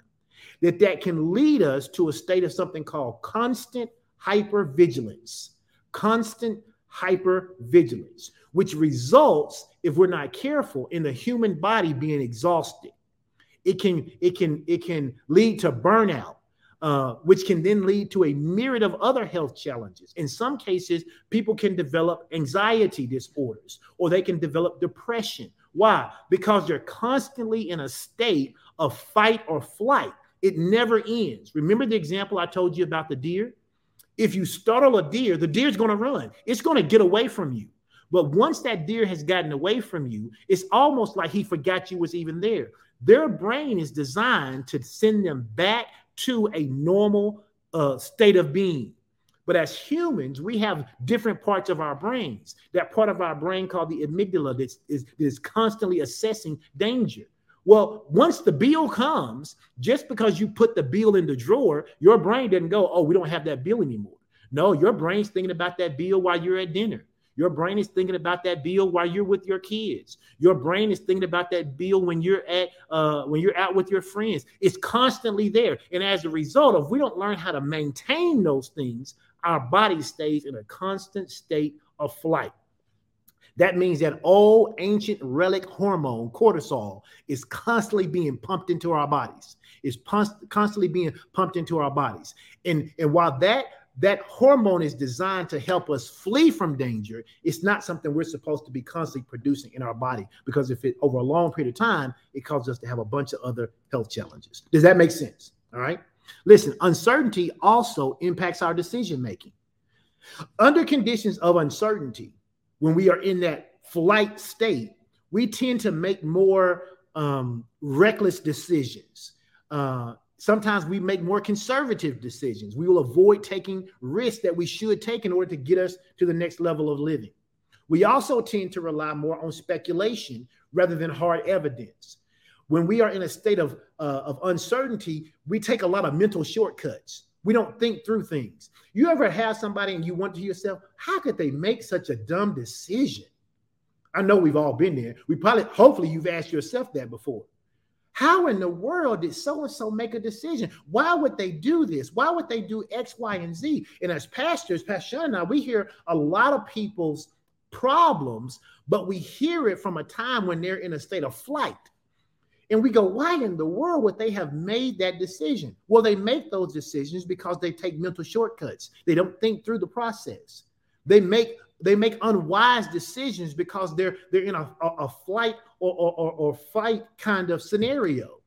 that that can lead us to a state of something called constant hypervigilance. Constant hypervigilance, which results, if we're not careful, in the human body being exhausted. It can it can it can lead to burnout. Uh, which can then lead to a myriad of other health challenges. In some cases, people can develop anxiety disorders or they can develop depression. Why? Because they're constantly in a state of fight or flight. It never ends. Remember the example I told you about the deer? If you startle a deer, the deer's going to run, it's going to get away from you. But once that deer has gotten away from you, it's almost like he forgot you was even there. Their brain is designed to send them back to a normal uh, state of being. But as humans, we have different parts of our brains. That part of our brain called the amygdala that is, is constantly assessing danger. Well, once the bill comes, just because you put the bill in the drawer, your brain doesn't go, oh, we don't have that bill anymore. No, your brain's thinking about that bill while you're at dinner. Your brain is thinking about that bill while you're with your kids. Your brain is thinking about that bill when you're at uh, when you're out with your friends. It's constantly there, and as a result, if we don't learn how to maintain those things, our body stays in a constant state of flight. That means that old ancient relic hormone, cortisol, is constantly being pumped into our bodies. Is constantly being pumped into our bodies. And, and while that that hormone is designed to help us flee from danger. It's not something we're supposed to be constantly producing in our body because if it over a long period of time, it causes us to have a bunch of other health challenges. Does that make sense? All right. Listen, uncertainty also impacts our decision making. Under conditions of uncertainty, when we are in that flight state, we tend to make more um, reckless decisions. Uh, Sometimes we make more conservative decisions. We will avoid taking risks that we should take in order to get us to the next level of living. We also tend to rely more on speculation rather than hard evidence. When we are in a state of, uh, of uncertainty, we take a lot of mental shortcuts. We don't think through things. You ever have somebody and you wonder to yourself, how could they make such a dumb decision? I know we've all been there. We probably, hopefully, you've asked yourself that before. How in the world did so and so make a decision? Why would they do this? Why would they do X, Y, and Z? And as pastors, Pastor Sean and I, we hear a lot of people's problems, but we hear it from a time when they're in a state of flight. And we go, why in the world would they have made that decision? Well, they make those decisions because they take mental shortcuts. They don't think through the process. They make they make unwise decisions because they're they're in a, a, a flight or, or, or, fight kind of scenario.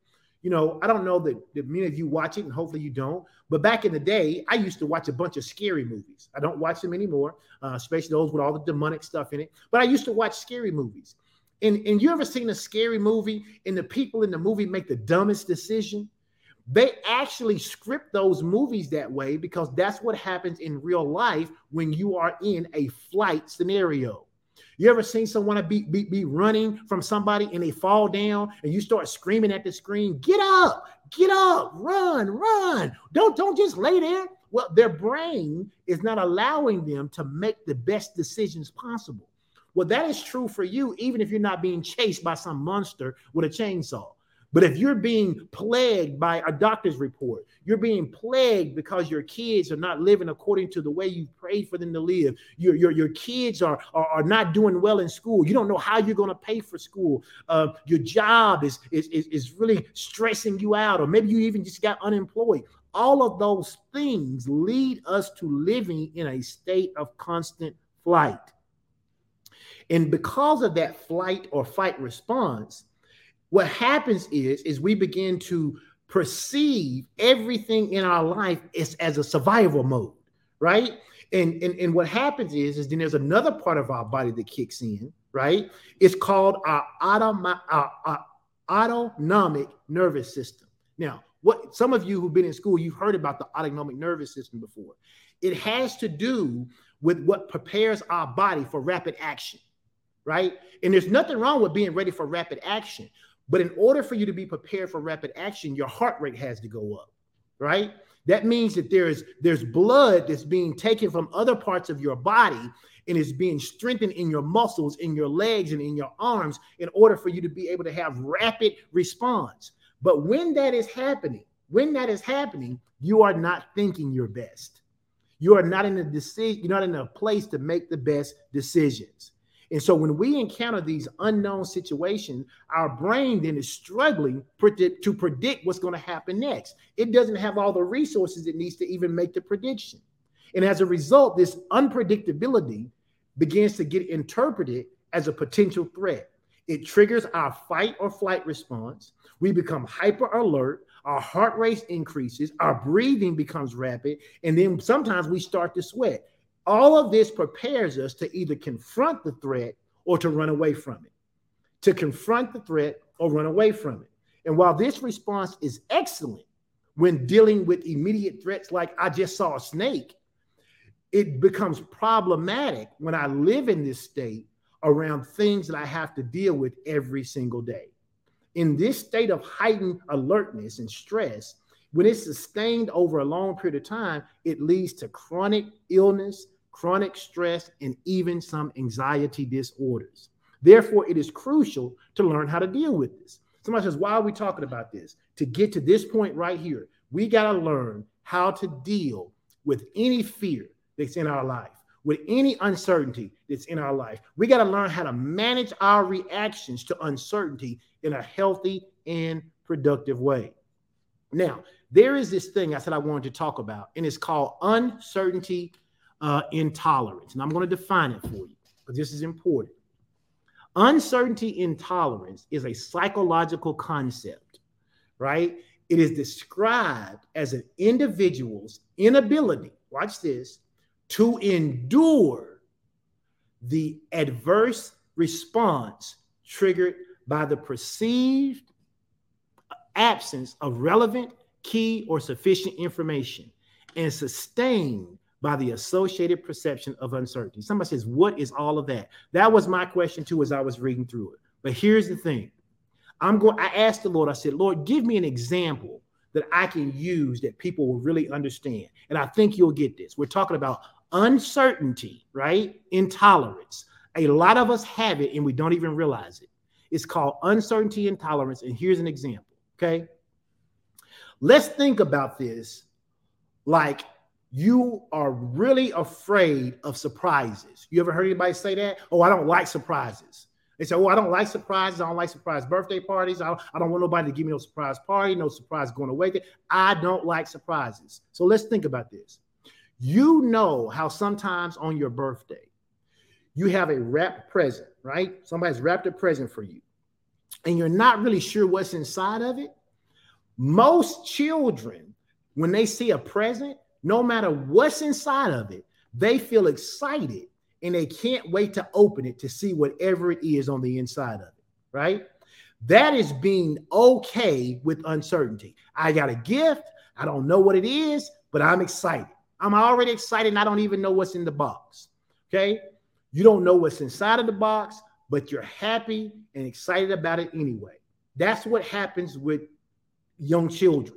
You know, I don't know that, that many of you watch it, and hopefully you don't. But back in the day, I used to watch a bunch of scary movies. I don't watch them anymore, uh, especially those with all the demonic stuff in it. But I used to watch scary movies. And, and you ever seen a scary movie and the people in the movie make the dumbest decision? They actually script those movies that way because that's what happens in real life when you are in a flight scenario. You ever seen someone be, be, be running from somebody and they fall down and you start screaming at the screen, get up, get up, run, run. Don't, don't just lay there. Well, their brain is not allowing them to make the best decisions possible. Well, that is true for you, even if you're not being chased by some monster with a chainsaw. But if you're being plagued by a doctor's report, you're being plagued because your kids are not living according to the way you prayed for them to live. Your, your, your kids are, are, are not doing well in school. You don't know how you're going to pay for school. Uh, your job is, is, is, is really stressing you out, or maybe you even just got unemployed. All of those things lead us to living in a state of constant flight. And because of that flight or fight response, what happens is is we begin to perceive everything in our life as, as a survival mode right? And, and and what happens is is then there's another part of our body that kicks in right? It's called our, autom- our, our autonomic nervous system. Now what some of you who've been in school you've heard about the autonomic nervous system before. It has to do with what prepares our body for rapid action right and there's nothing wrong with being ready for rapid action but in order for you to be prepared for rapid action, your heart rate has to go up, right? That means that there's there's blood that's being taken from other parts of your body and is being strengthened in your muscles, in your legs, and in your arms in order for you to be able to have rapid response. But when that is happening, when that is happening, you are not thinking your best. You are not in a decision, you're not in a place to make the best decisions. And so when we encounter these unknown situations, our brain then is struggling to predict what's going to happen next. It doesn't have all the resources it needs to even make the prediction. And as a result, this unpredictability begins to get interpreted as a potential threat. It triggers our fight or flight response. We become hyper alert. Our heart rate increases. Our breathing becomes rapid. And then sometimes we start to sweat. All of this prepares us to either confront the threat or to run away from it. To confront the threat or run away from it. And while this response is excellent when dealing with immediate threats like I just saw a snake, it becomes problematic when I live in this state around things that I have to deal with every single day. In this state of heightened alertness and stress, when it's sustained over a long period of time, it leads to chronic illness, chronic stress, and even some anxiety disorders. Therefore, it is crucial to learn how to deal with this. Somebody says, Why are we talking about this? To get to this point right here, we got to learn how to deal with any fear that's in our life, with any uncertainty that's in our life. We got to learn how to manage our reactions to uncertainty in a healthy and productive way. Now, there is this thing I said I wanted to talk about, and it's called uncertainty uh, intolerance. And I'm going to define it for you because this is important. Uncertainty intolerance is a psychological concept, right? It is described as an individual's inability, watch this, to endure the adverse response triggered by the perceived absence of relevant, key, or sufficient information and sustained by the associated perception of uncertainty. Somebody says, What is all of that? That was my question too as I was reading through it. But here's the thing I'm going, I asked the Lord, I said, Lord, give me an example that I can use that people will really understand. And I think you'll get this. We're talking about uncertainty, right? Intolerance. A lot of us have it and we don't even realize it. It's called uncertainty intolerance. And here's an example, okay? Let's think about this like you are really afraid of surprises. You ever heard anybody say that? Oh, I don't like surprises. They say, Oh, I don't like surprises. I don't like surprise birthday parties. I don't, I don't want nobody to give me no surprise party, no surprise going away. I don't like surprises. So let's think about this. You know how sometimes on your birthday, you have a wrapped present, right? Somebody's wrapped a present for you, and you're not really sure what's inside of it. Most children, when they see a present, no matter what's inside of it, they feel excited and they can't wait to open it to see whatever it is on the inside of it, right? That is being okay with uncertainty. I got a gift. I don't know what it is, but I'm excited. I'm already excited and I don't even know what's in the box. Okay. You don't know what's inside of the box, but you're happy and excited about it anyway. That's what happens with young children.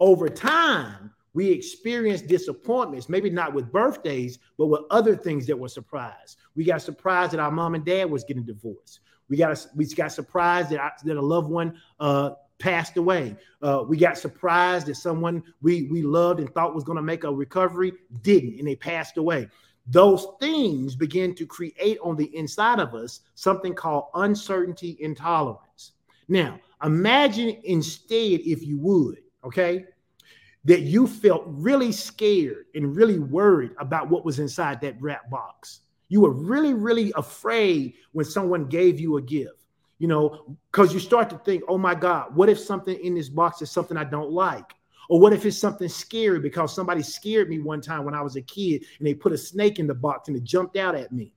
Over time, we experience disappointments, maybe not with birthdays, but with other things that were surprised. We got surprised that our mom and dad was getting divorced. We got we got surprised that, that a loved one uh, passed away. Uh, we got surprised that someone we we loved and thought was going to make a recovery didn't, and they passed away. Those things begin to create on the inside of us something called uncertainty intolerance. Now, imagine instead, if you would, okay, that you felt really scared and really worried about what was inside that wrap box. You were really, really afraid when someone gave you a gift you know, because you start to think, oh my God, what if something in this box is something I don't like? Or what if it's something scary because somebody scared me one time when I was a kid and they put a snake in the box and it jumped out at me?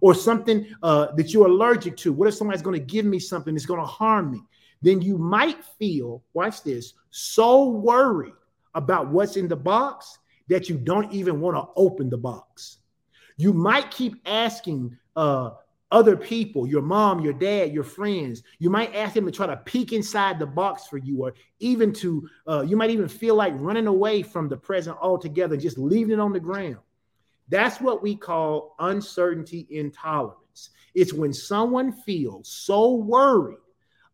Or something uh, that you're allergic to. What if somebody's going to give me something that's going to harm me? Then you might feel, watch this, so worried about what's in the box that you don't even want to open the box. You might keep asking uh, other people, your mom, your dad, your friends. You might ask them to try to peek inside the box for you, or even to, uh, you might even feel like running away from the present altogether, just leaving it on the ground. That's what we call uncertainty intolerance. It's when someone feels so worried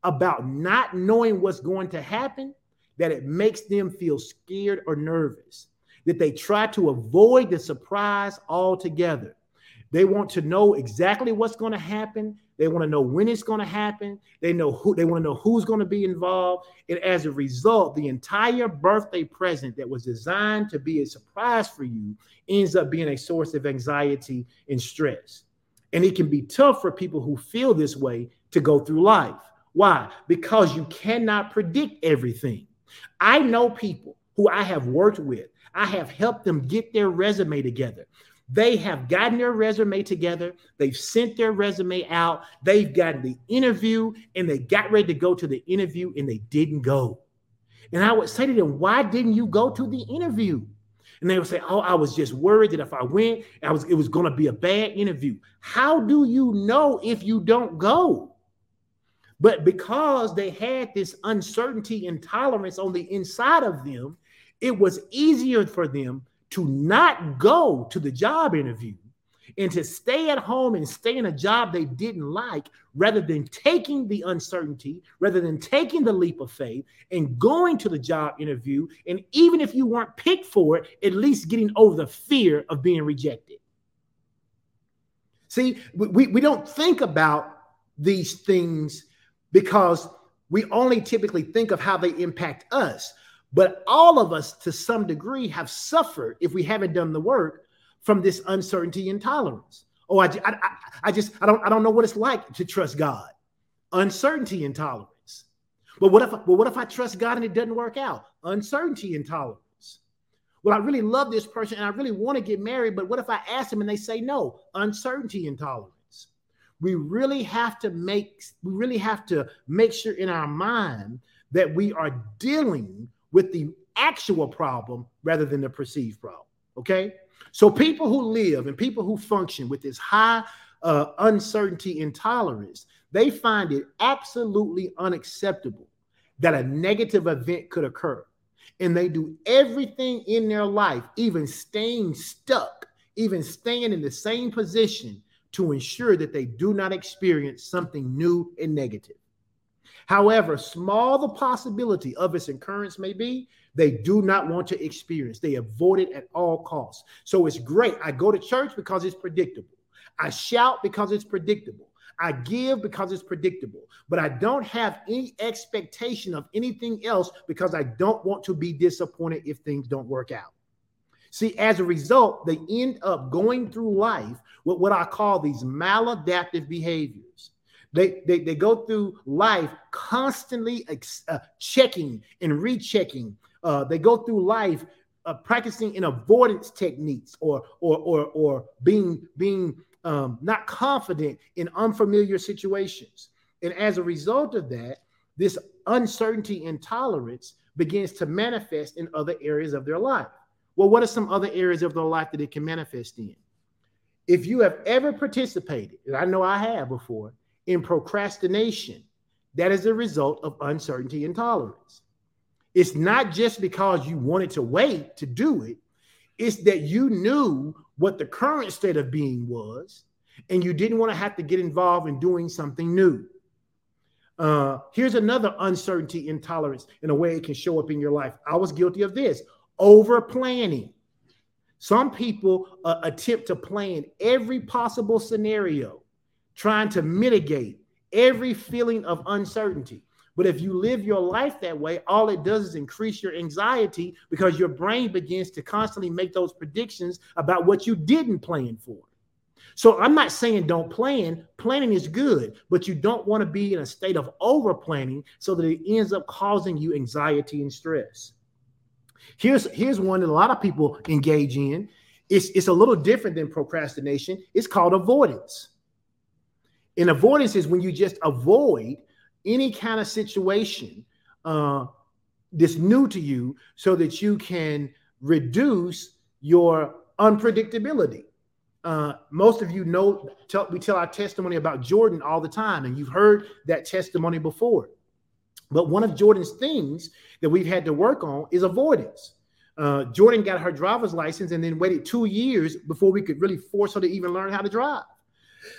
about not knowing what's going to happen that it makes them feel scared or nervous, that they try to avoid the surprise altogether They want to know exactly what's going to happen. They want to know when it's going to happen. They know who they want to know who's going to be involved. And as a result, the entire birthday present that was designed to be a surprise for you ends up being a source of anxiety and stress. And it can be tough for people who feel this way to go through life. Why? Because you cannot predict everything. I know people who I have worked with, I have helped them get their resume together. They have gotten their resume together. They've sent their resume out. They've gotten the interview and they got ready to go to the interview and they didn't go. And I would say to them, Why didn't you go to the interview? And they would say, Oh, I was just worried that if I went, I was it was going to be a bad interview. How do you know if you don't go? But because they had this uncertainty intolerance on the inside of them, it was easier for them to not go to the job interview and to stay at home and stay in a job they didn't like rather than taking the uncertainty, rather than taking the leap of faith and going to the job interview. And even if you weren't picked for it, at least getting over the fear of being rejected. See, we, we don't think about these things because we only typically think of how they impact us. But all of us, to some degree, have suffered if we haven't done the work from this uncertainty intolerance. Oh, I, I, I just I don't I don't know what it's like to trust God. Uncertainty intolerance. But what if but what if I trust God and it doesn't work out? Uncertainty intolerance. Well, I really love this person and I really want to get married, but what if I ask them and they say no? Uncertainty intolerance. We really have to make we really have to make sure in our mind that we are dealing with the actual problem rather than the perceived problem. Okay. So people who live and people who function with this high uh, uncertainty intolerance, they find it absolutely unacceptable that a negative event could occur. And they do everything in their life, even staying stuck, even staying in the same position to ensure that they do not experience something new and negative. However small the possibility of its occurrence may be, they do not want to experience. They avoid it at all costs. So it's great. I go to church because it's predictable. I shout because it's predictable. I give because it's predictable, but I don't have any expectation of anything else because I don't want to be disappointed if things don't work out. See, as a result, they end up going through life with what I call these maladaptive behaviors. They, they, they go through life constantly ex, uh, checking and rechecking. Uh, they go through life uh, practicing in avoidance techniques or or or, or being being um, not confident in unfamiliar situations. And as a result of that, this uncertainty intolerance begins to manifest in other areas of their life. Well, what are some other areas of their life that it can manifest in? If you have ever participated, and I know I have before, in procrastination. That is a result of uncertainty intolerance. It's not just because you wanted to wait to do it, it's that you knew what the current state of being was, and you didn't want to have to get involved in doing something new. Uh, here's another uncertainty intolerance in a way it can show up in your life. I was guilty of this over planning. Some people uh, attempt to plan every possible scenario trying to mitigate every feeling of uncertainty. But if you live your life that way, all it does is increase your anxiety because your brain begins to constantly make those predictions about what you didn't plan for. So I'm not saying don't plan. Planning is good, but you don't want to be in a state of over planning so that it ends up causing you anxiety and stress. Here's here's one that a lot of people engage in. It's, it's a little different than procrastination. It's called avoidance. And avoidance is when you just avoid any kind of situation uh, that's new to you so that you can reduce your unpredictability. Uh, most of you know tell, we tell our testimony about Jordan all the time, and you've heard that testimony before. But one of Jordan's things that we've had to work on is avoidance. Uh, Jordan got her driver's license and then waited two years before we could really force her to even learn how to drive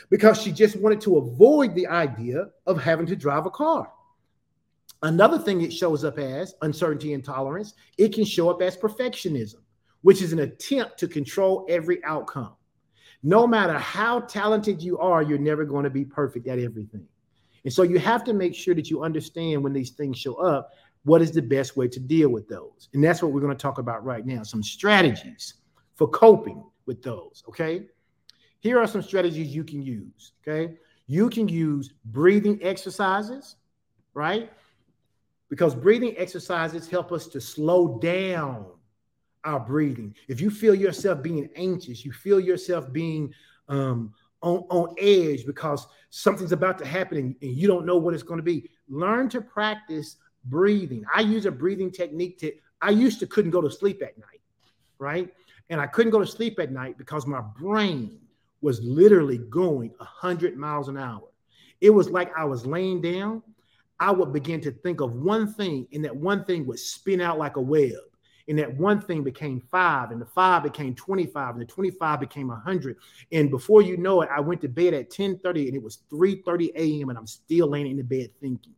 because she just wanted to avoid the idea of having to drive a car. Another thing it shows up as uncertainty intolerance, it can show up as perfectionism, which is an attempt to control every outcome. no matter how talented you are, you're never going to be perfect at everything. And so you have to make sure that you understand when these things show up, what is the best way to deal with those. And that's what we're going to talk about right now some strategies for coping with those. Okay. Here are some strategies you can use. Okay. You can use breathing exercises, right? Because breathing exercises help us to slow down our breathing. If you feel yourself being anxious, you feel yourself being um, on, on edge because something's about to happen and, and you don't know what it's going to be, learn to practice breathing. I use a breathing technique to, I used to couldn't go to sleep at night, right? And I couldn't go to sleep at night because my brain was literally going 100 miles an hour. It was like I was laying down. I would begin to think of one thing, and that one thing would spin out like a web. And that one thing became five, and the five became 25, and the 25 became 100. And before you know it, I went to bed at 10:30, and it was 3:30 a.m., and I'm still laying in the bed thinking.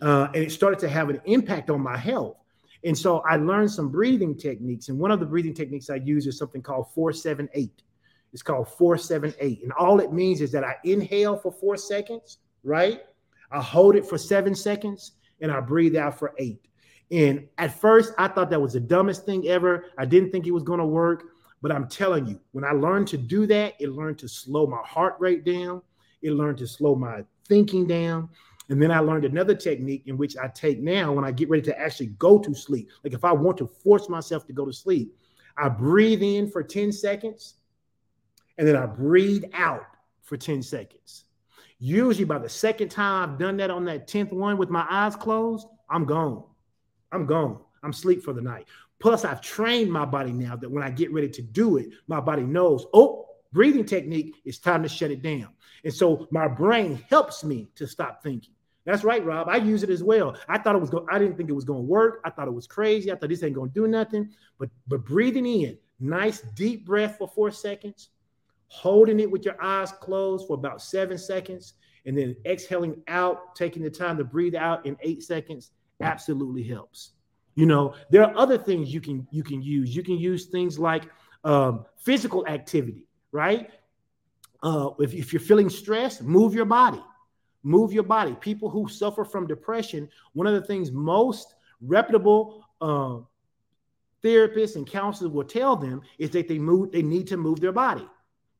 Uh, and it started to have an impact on my health. And so I learned some breathing techniques. And one of the breathing techniques I use is something called 478. It's called 478. And all it means is that I inhale for four seconds, right? I hold it for seven seconds and I breathe out for eight. And at first, I thought that was the dumbest thing ever. I didn't think it was going to work. But I'm telling you, when I learned to do that, it learned to slow my heart rate down. It learned to slow my thinking down. And then I learned another technique in which I take now when I get ready to actually go to sleep. Like if I want to force myself to go to sleep, I breathe in for 10 seconds and then I breathe out for 10 seconds. Usually by the second time I've done that on that 10th one with my eyes closed, I'm gone. I'm gone. I'm sleep for the night. Plus, I've trained my body now that when I get ready to do it, my body knows, oh, breathing technique, it's time to shut it down. And so my brain helps me to stop thinking. That's right, Rob. I use it as well. I thought it was going, I didn't think it was going to work. I thought it was crazy. I thought this ain't going to do nothing. But but breathing in, nice deep breath for four seconds, holding it with your eyes closed for about seven seconds, and then exhaling out, taking the time to breathe out in eight seconds absolutely helps. You know, there are other things you can you can use. You can use things like um, physical activity, right? Uh, if, if you're feeling stressed, move your body. Move your body. People who suffer from depression, one of the things most reputable uh, therapists and counselors will tell them is that they move. They need to move their body.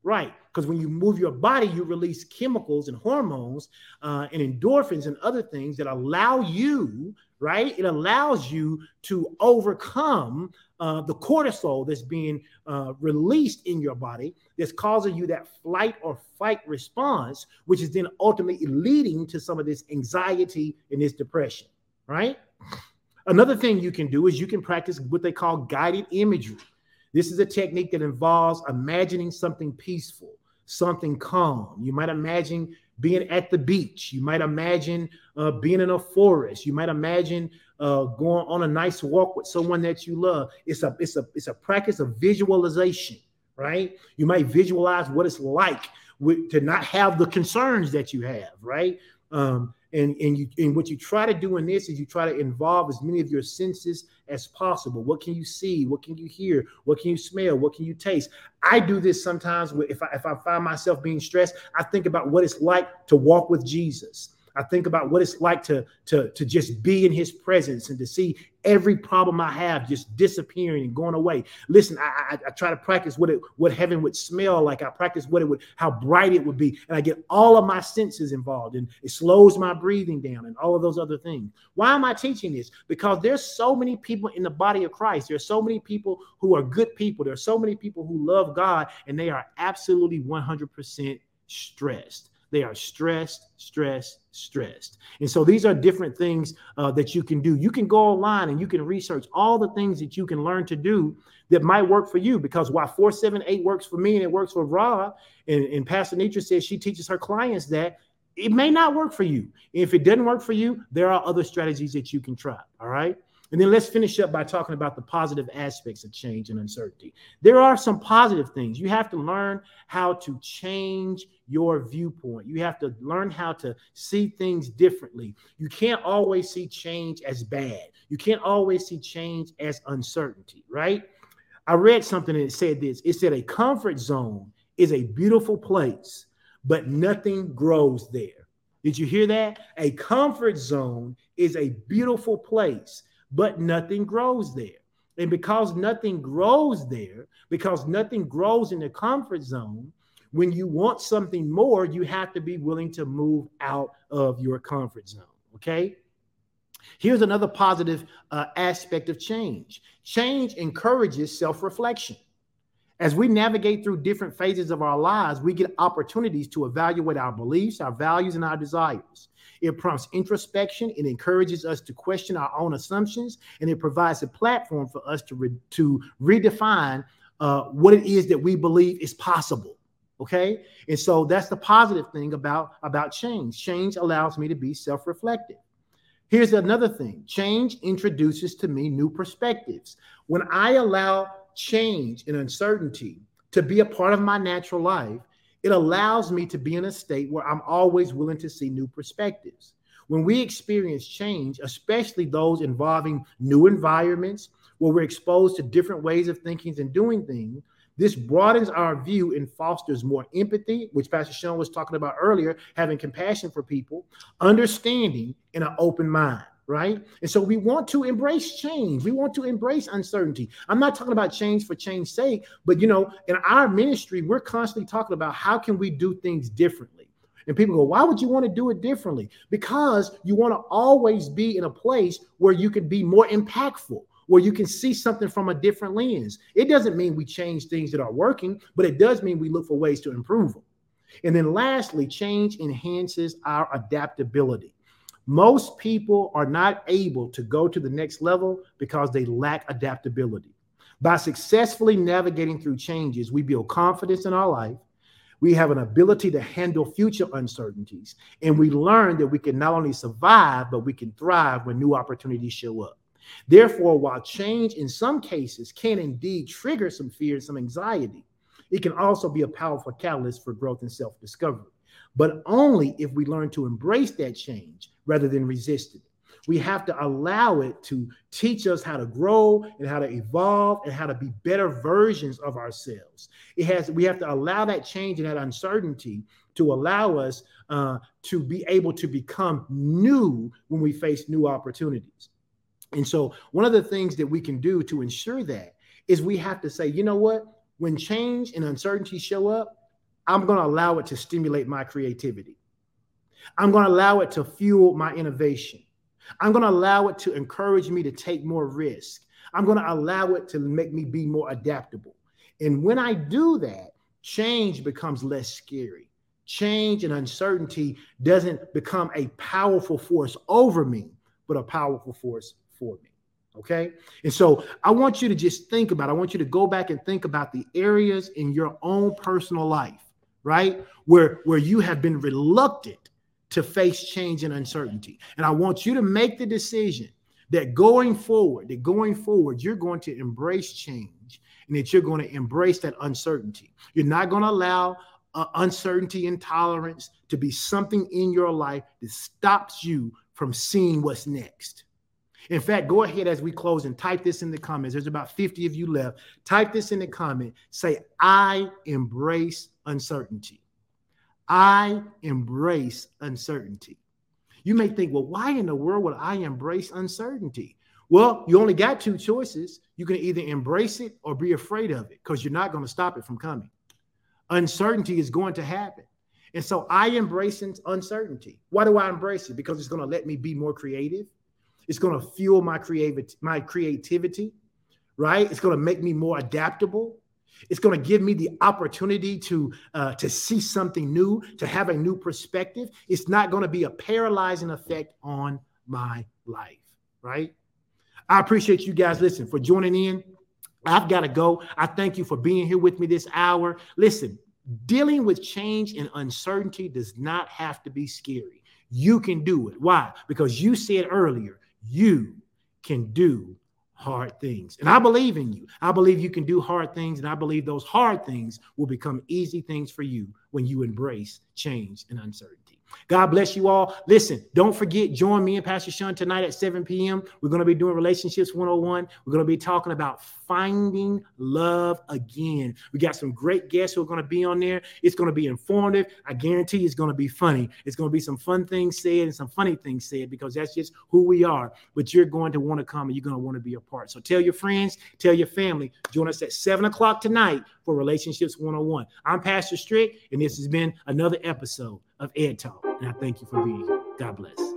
Right. Because when you move your body, you release chemicals and hormones uh, and endorphins and other things that allow you, right? It allows you to overcome uh, the cortisol that's being uh, released in your body that's causing you that flight or fight response, which is then ultimately leading to some of this anxiety and this depression, right? Another thing you can do is you can practice what they call guided imagery. This is a technique that involves imagining something peaceful, something calm. You might imagine being at the beach. You might imagine uh, being in a forest. You might imagine uh, going on a nice walk with someone that you love. It's a it's a it's a practice of visualization, right? You might visualize what it's like with, to not have the concerns that you have, right? Um, and and you and what you try to do in this is you try to involve as many of your senses as possible. What can you see? What can you hear? What can you smell? What can you taste? I do this sometimes if I, if I find myself being stressed i think about what it's like to walk with jesus I think about what it's like to, to, to just be in his presence and to see every problem I have just disappearing and going away. Listen, I, I, I, try to practice what it what heaven would smell like. I practice what it would, how bright it would be, and I get all of my senses involved, and it slows my breathing down and all of those other things. Why am I teaching this? Because there's so many people in the body of Christ. There's so many people who are good people. There's so many people who love God, and they are absolutely 100% stressed. They are stressed, stressed, stressed. And so these are different things uh, that you can do. You can go online and you can research all the things that you can learn to do that might work for you. Because while 478 works for me and it works for Rob, and, and Pastor Nitra says she teaches her clients that, it may not work for you. If it doesn't work for you, there are other strategies that you can try. All right. And then let's finish up by talking about the positive aspects of change and uncertainty. There are some positive things. You have to learn how to change your viewpoint. You have to learn how to see things differently. You can't always see change as bad. You can't always see change as uncertainty, right? I read something it said this it said a comfort zone is a beautiful place, but nothing grows there. Did you hear that? A comfort zone is a beautiful place, but nothing grows there. And because nothing grows there, because nothing grows in the comfort zone, when you want something more, you have to be willing to move out of your comfort zone. Okay. Here's another positive uh, aspect of change change encourages self reflection. As we navigate through different phases of our lives, we get opportunities to evaluate our beliefs, our values, and our desires. It prompts introspection, it encourages us to question our own assumptions, and it provides a platform for us to, re- to redefine uh, what it is that we believe is possible. Okay. And so that's the positive thing about, about change. Change allows me to be self reflective. Here's another thing change introduces to me new perspectives. When I allow change and uncertainty to be a part of my natural life, it allows me to be in a state where I'm always willing to see new perspectives. When we experience change, especially those involving new environments, where we're exposed to different ways of thinking and doing things, this broadens our view and fosters more empathy, which Pastor Sean was talking about earlier, having compassion for people, understanding, and an open mind right? And so we want to embrace change. We want to embrace uncertainty. I'm not talking about change for change's sake, but you know, in our ministry, we're constantly talking about how can we do things differently. And people go, why would you want to do it differently? Because you want to always be in a place where you can be more impactful, where you can see something from a different lens. It doesn't mean we change things that are working, but it does mean we look for ways to improve them. And then lastly, change enhances our adaptability. Most people are not able to go to the next level because they lack adaptability. By successfully navigating through changes, we build confidence in our life. We have an ability to handle future uncertainties. And we learn that we can not only survive, but we can thrive when new opportunities show up. Therefore, while change in some cases can indeed trigger some fear and some anxiety, it can also be a powerful catalyst for growth and self discovery but only if we learn to embrace that change rather than resist it. We have to allow it to teach us how to grow and how to evolve and how to be better versions of ourselves. It has we have to allow that change and that uncertainty to allow us uh, to be able to become new when we face new opportunities. And so, one of the things that we can do to ensure that is we have to say, you know what? When change and uncertainty show up, I'm going to allow it to stimulate my creativity. I'm going to allow it to fuel my innovation. I'm going to allow it to encourage me to take more risk. I'm going to allow it to make me be more adaptable. And when I do that, change becomes less scary. Change and uncertainty doesn't become a powerful force over me, but a powerful force for me. Okay. And so I want you to just think about, I want you to go back and think about the areas in your own personal life right? Where where you have been reluctant to face change and uncertainty. And I want you to make the decision that going forward, that going forward, you're going to embrace change and that you're going to embrace that uncertainty. You're not going to allow uh, uncertainty intolerance to be something in your life that stops you from seeing what's next. In fact, go ahead as we close and type this in the comments. There's about 50 of you left. Type this in the comment. Say, I embrace uncertainty. I embrace uncertainty. You may think, well, why in the world would I embrace uncertainty? Well, you only got two choices. You can either embrace it or be afraid of it because you're not going to stop it from coming. Uncertainty is going to happen. And so I embrace uncertainty. Why do I embrace it? Because it's going to let me be more creative. It's going to fuel my creative my creativity, right? It's going to make me more adaptable. It's going to give me the opportunity to uh, to see something new, to have a new perspective. It's not going to be a paralyzing effect on my life, right? I appreciate you guys. Listen for joining in. I've got to go. I thank you for being here with me this hour. Listen, dealing with change and uncertainty does not have to be scary. You can do it. Why? Because you said earlier, you can do hard things. And I believe in you. I believe you can do hard things. And I believe those hard things will become easy things for you when you embrace change and uncertainty. God bless you all. Listen, don't forget, join me and Pastor Sean tonight at 7 p.m. We're going to be doing Relationships 101. We're going to be talking about finding love again. We got some great guests who are going to be on there. It's going to be informative. I guarantee it's going to be funny. It's going to be some fun things said and some funny things said because that's just who we are. But you're going to want to come and you're going to want to be a part. So tell your friends, tell your family. Join us at 7 o'clock tonight for Relationships 101. I'm Pastor Strick, and this has been another episode of Ed Talk. And I thank you for being here. God bless.